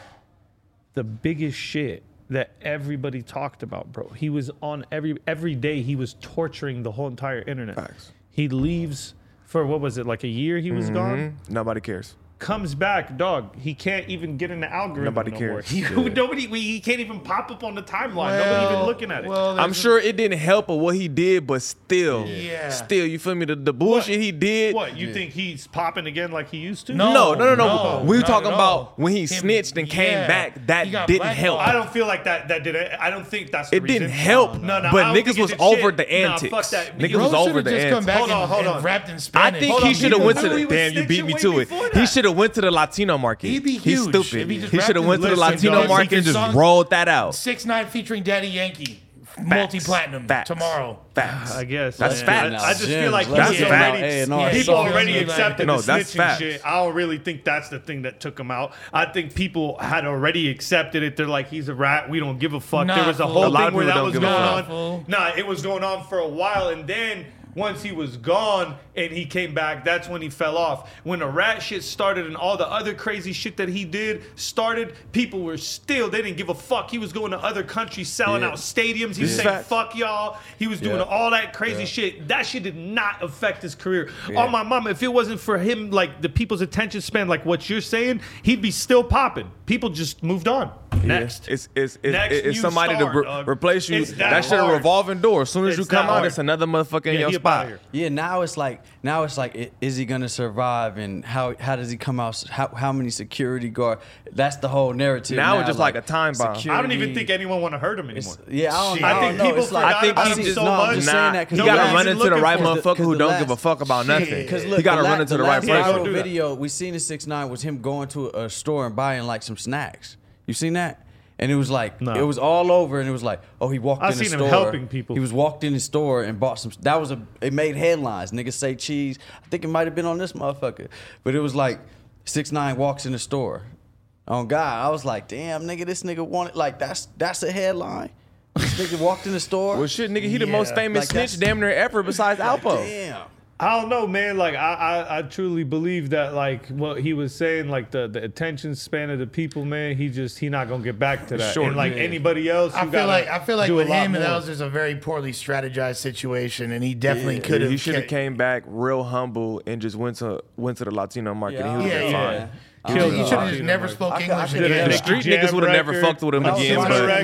the biggest shit that everybody talked about, bro. He was on every every day. He was torturing the whole entire internet. Facts. He leaves for what was it like a year? He was gone. Mm-hmm. Nobody cares. Comes back, dog. He can't even get in the algorithm. Nobody no cares. More. He, Yeah. Nobody. we- He can't even pop up on the timeline. Nobody even looking at it. Well, I'm there's- sure it didn't help with what he did, but still, Yeah. still, you feel me? The, the bullshit he did. what you think he's popping again like he used to? No. No, no, no, no. no, we were talking about when he Him- snitched and came yeah. back. That didn't blackballed. help. I don't feel like that. That did it. I don't think that's. The It didn't help, No, no. but I niggas was over shit. the Nah, antics. fuck that. Niggas was over should've the just come antics. back Hold on, and, hold and on. rapped in I think he should have went to the damn. You beat me to it. He should have went to the Latino market. He'd be He's huge stupid. if he just He should have rapped went to the his- Latino Listen, dog, market and his just song- rolled that out. Six nine featuring Daddy Yankee, multi platinum Facts. tomorrow. Facts. I guess That's man. facts. I, I just feel like That's he's facts. already, A&R people songs. already Yeah, accepted No, the that's snitching facts. shit. I don't really think that's the thing that took him out. I think people had already accepted it. They're like, he's a rat. We don't give a fuck. Nah, there was a fool. whole A lot thing where people that don't was give a going fuck. on. Fool. Nah, it was going on for a while, and then once he was gone and he came back, that's when he fell off. When the rat shit started and all the other crazy shit that he did started, people were still they didn't give a fuck. He was going to other countries selling Yeah. out stadiums. He was saying Facts. fuck y'all. He was doing Yeah. all that crazy Yeah. shit. That shit did not affect his career. On oh, my mom, if it wasn't for him, like the people's attention span, like what you're saying, he'd be still popping. People just moved on. Next. It's it's it's, Next it's new somebody star, to re- dog. replace you. It's that That shit a hard. revolving door. As soon as It's you come that out, hard. it's another motherfucker in Yeah, your he up outta spot. here. Yeah, now it's like now it's like i- is he gonna survive and how how does he come out? How how many security guard? That's the whole narrative. Now it's just like a time bomb. I don't even think anyone want to hurt him anymore. Yeah, I don't, Shit. I I don't think know. people It's like, forgot I think about him just- so no, I'm much. just Nah, saying that 'cause he the gotta last- run into the looking right for- motherfucker who the don't give a fuck about nothing. Cause he look, gotta the run into the, the right last person. viral Do that. video we seen in six nine was him going to a store and buying like some snacks. You seen that? And it was like No. it was all over, and it was like, oh, he walked I in the seen him store. helping people. He was walked in the store and bought some. That was a. It made headlines. Niggas say cheese. I think it might have been on this motherfucker, but it was like six nine walks in the store. On God, I was like, damn, nigga, this nigga wanted like that's that's a headline. This nigga walked in the store. Well, shit, nigga, he the most famous like snitch that's- damn near ever besides Alpo. Damn. I don't know, man. Like I, I, I truly believe that, like what he was saying, like the, the attention span of the people, man. He just he not gonna get back to that. Sure. and like Yeah. anybody else, I feel like I feel like with lot him, that more. was just a very poorly strategized situation, and he definitely Yeah. could have. He should have came back real humble and just went to went to the Latino market. Yeah, and he would have yeah, been yeah. fine. He Killed should the have just never market. spoke I could- I English could Did a again. The street niggas would have never fucked with him again,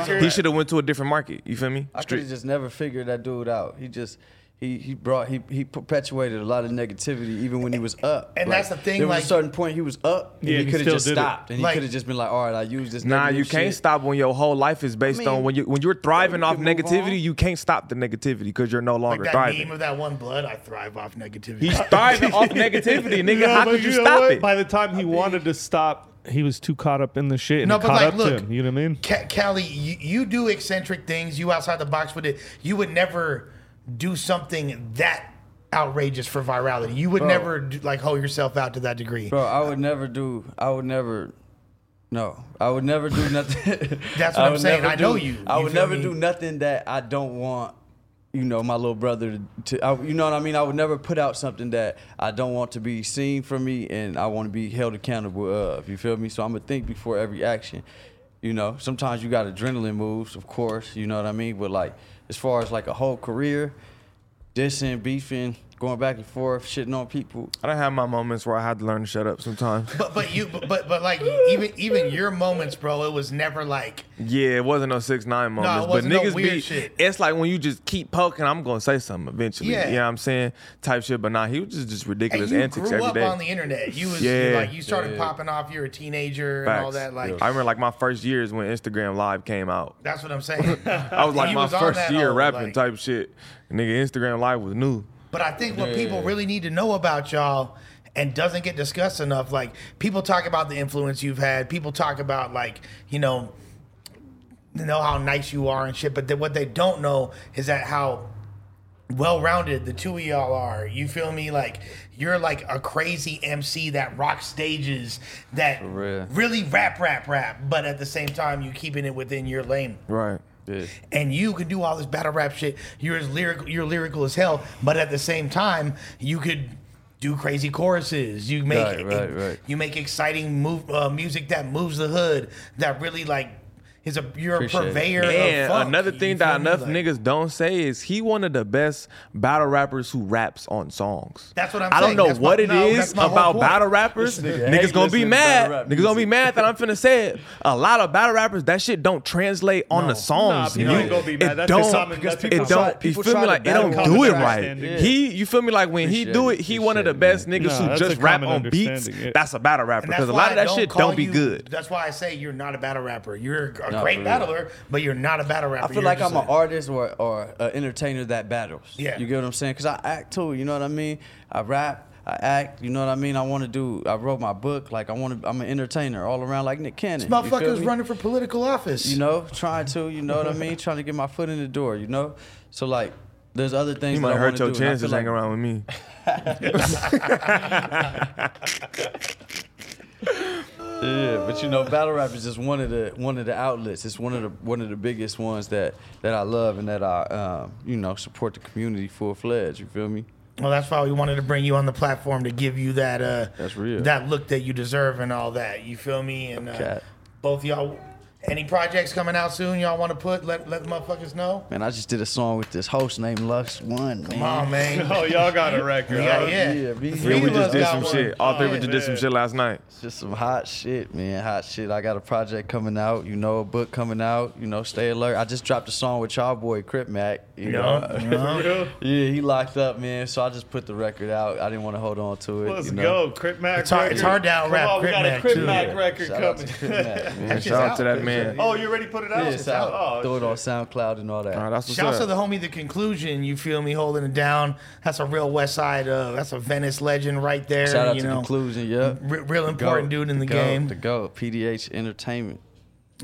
but he should have went to a different market. You feel me? I could have just never figured that dude out. He just he he brought he he perpetuated a lot of negativity even when he was up. And that's the thing, There was like- a certain point he was up. And Yeah, he he could have just did it. stopped, and he Like- could have just been like, "All right, I use this." Nah, you can't shit. stop when your whole life is based mean, on when you when you're thriving you off negativity. You can't stop the negativity because you're no Like longer that thriving. meme of that one blood, I thrive off negativity. He's thriving off negativity, nigga. Yeah, How could you know stop what? it? By the time he wanted to stop, he was too caught up in the shit and No, but caught like, up look, to him. You know what I mean? Ca- Cali, you, you do eccentric things. You outside the box with it. You would never do something that outrageous for virality. You would Bro. never do, like hold yourself out to that degree. Bro, I would never do. I would never. No, I would never do nothing. That's what I I'm saying. I know do- you. I You would never me? do nothing that I don't want. You know, my little brother to. I, you know what I mean? I would never put out something that I don't want to be seen from me, and I want to be held accountable of. You feel me? So I'm gonna think before every action. You know, sometimes you got adrenaline moves, of course. You know what I mean? But like, as far as like a whole career, dissing, beefing, going back and forth, shitting on people. I don't have my moments where I had to learn to shut up sometimes. But but you but but, but like even even your moments, bro, it was never like Yeah, it wasn't no six nine moments, No, but wasn't no niggas weird be. shit. It's like when you just keep poking, I'm gonna say something eventually. Yeah. You know what I'm saying? Type shit, but nah, he was just just ridiculous and ridiculous you antics grew every up day. on the internet. You was Yeah. like you started Yeah. popping off. You're a teenager and all that. Like I remember like my first years when Instagram Live came out. that's what I'm saying. I was like my was first year old, rapping like- type shit. Nigga, Instagram Live was new. But I think what people Yeah. really need to know about y'all and doesn't get discussed enough, like people talk about the influence you've had. People talk about like, you know, you know how nice you are and shit. But then what they don't know is that how well-rounded the two of y'all are. You feel me? Like you're like a crazy MC that rock stages that real. really rap, rap, rap. But at the same time, you keeping it within your lane Right. Yeah. and you can do all this battle rap shit. You're as lyrical, you're lyrical as hell, but at the same time, you could do crazy choruses. You make Right, right, right. you make exciting move, uh, music that moves the hood. That really like is a you're Appreciate a it. purveyor of And funk. another thing that enough Like, niggas don't say is he one of the best battle rappers who raps on songs. That's what I'm I don't know That's what my- it no, is that's my whole about battle rappers. Nigga Niggas gonna be mad. battle rap Niggas gonna be mad that I'm finna say it. A lot of battle rappers, that shit don't translate on the songs. people You- ain't gonna it. That's don't. just something people It don't. You feel me? Like it don't do it right. He, you feel me? Like when he do it. it, he one of the best niggas who just rap on beats. That's a battle rapper because a lot of that shit don't be good. That's why I say you're not a battle rapper. You're a No, great for real. battler, but you're not a battle rapper. I feel You're like I'm an artist or or an entertainer that battles. Yeah. you get what I'm saying? Cause I act too. You know what I mean? I rap, I act. You know what I mean? I want to do. I wrote my book. Like I want to. I'm an entertainer all around, like Nick Cannon. You feel Motherfuckers running for political office. You know, trying to. You know what I mean? Trying to get my foot in the door. You know, so like. There's other things You might I hurt wanna your do, chances like- hanging around with me. Yeah, but you know, battle rap is just one of the one of the outlets. It's one of the one of the biggest ones that that I love and that I um, you know support the community full fledged. You feel me? Well, that's why we wanted to bring you on the platform to give you that uh That's real. that look that you deserve and all that. You feel me? And uh, both y'all, any projects coming out soon? Y'all want to put let let the motherfuckers know? Man, I just did a song with this host named Lux One. Come on, man. Oh, y'all got a record. Yeah, huh? yeah. Yeah, Three Yeah, we just did some one. shit. All three of Oh, us just did some shit last night. It's just some hot shit, man. Hot shit. I got a project coming out. You know, a book coming out. You know, stay alert. I just dropped a song with y'all boy Crip Mac. You know, Yeah. Yeah, he locked up, man. So I just put the record out. I didn't want to hold on to it. Let's you know? go, Crip Mac. It's hard- it's hard to out-rap Come on, we Crip got Mac, a Crip too. Mac record Shout out to coming. Crip Mac, man. Shout out to that out. Man. oh, you already put it out? Yeah, it's out. Oh, Throw it on. SoundCloud and all that. All right, that's what's Shouts to up. the homie, the conclusion. You feel me holding it down? That's a real West Side. Uh, that's a Venice legend right there. Shout out you to know, Conclusion, yep. re- real important dude in the, GOAT, game. The GOAT, PDH Entertainment.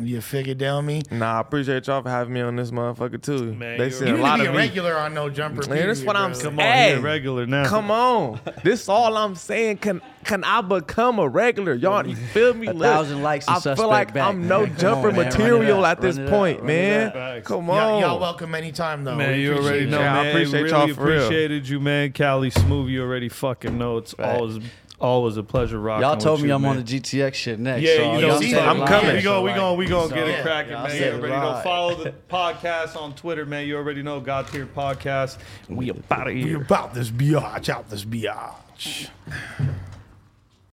You figured down me. Nah, I appreciate y'all for having me on this motherfucker too. Man, they said You a lot be of a me. regular on No Jumper. Man, that's period, what I'm saying. Come on, Hey, a regular now. Come on, this all I'm saying. Can can I become a regular? Y'all, you feel me? A Look, thousand likes I feel like back, I'm no man. Come jumper on, man. Run it material up, at this run up, point, run man. up. Facts. Come Y'all, on, y'all welcome anytime though. Man, We you appreciate already know, Yeah, I appreciate really y'all for real. appreciated you, man. Cali Smooth, you already fucking know it's always always a pleasure rocking. Y'all told with me you, I'm man. on the GTX shit next. Yeah, so you know, see said that. it I'm live, coming. We so go, we like- go, we gonna so- get it cracking, Y'all man. said You it already know. Follow the podcast on Twitter, man. You already know God Tier Podcast. We about We here. about this biatch, out this biatch.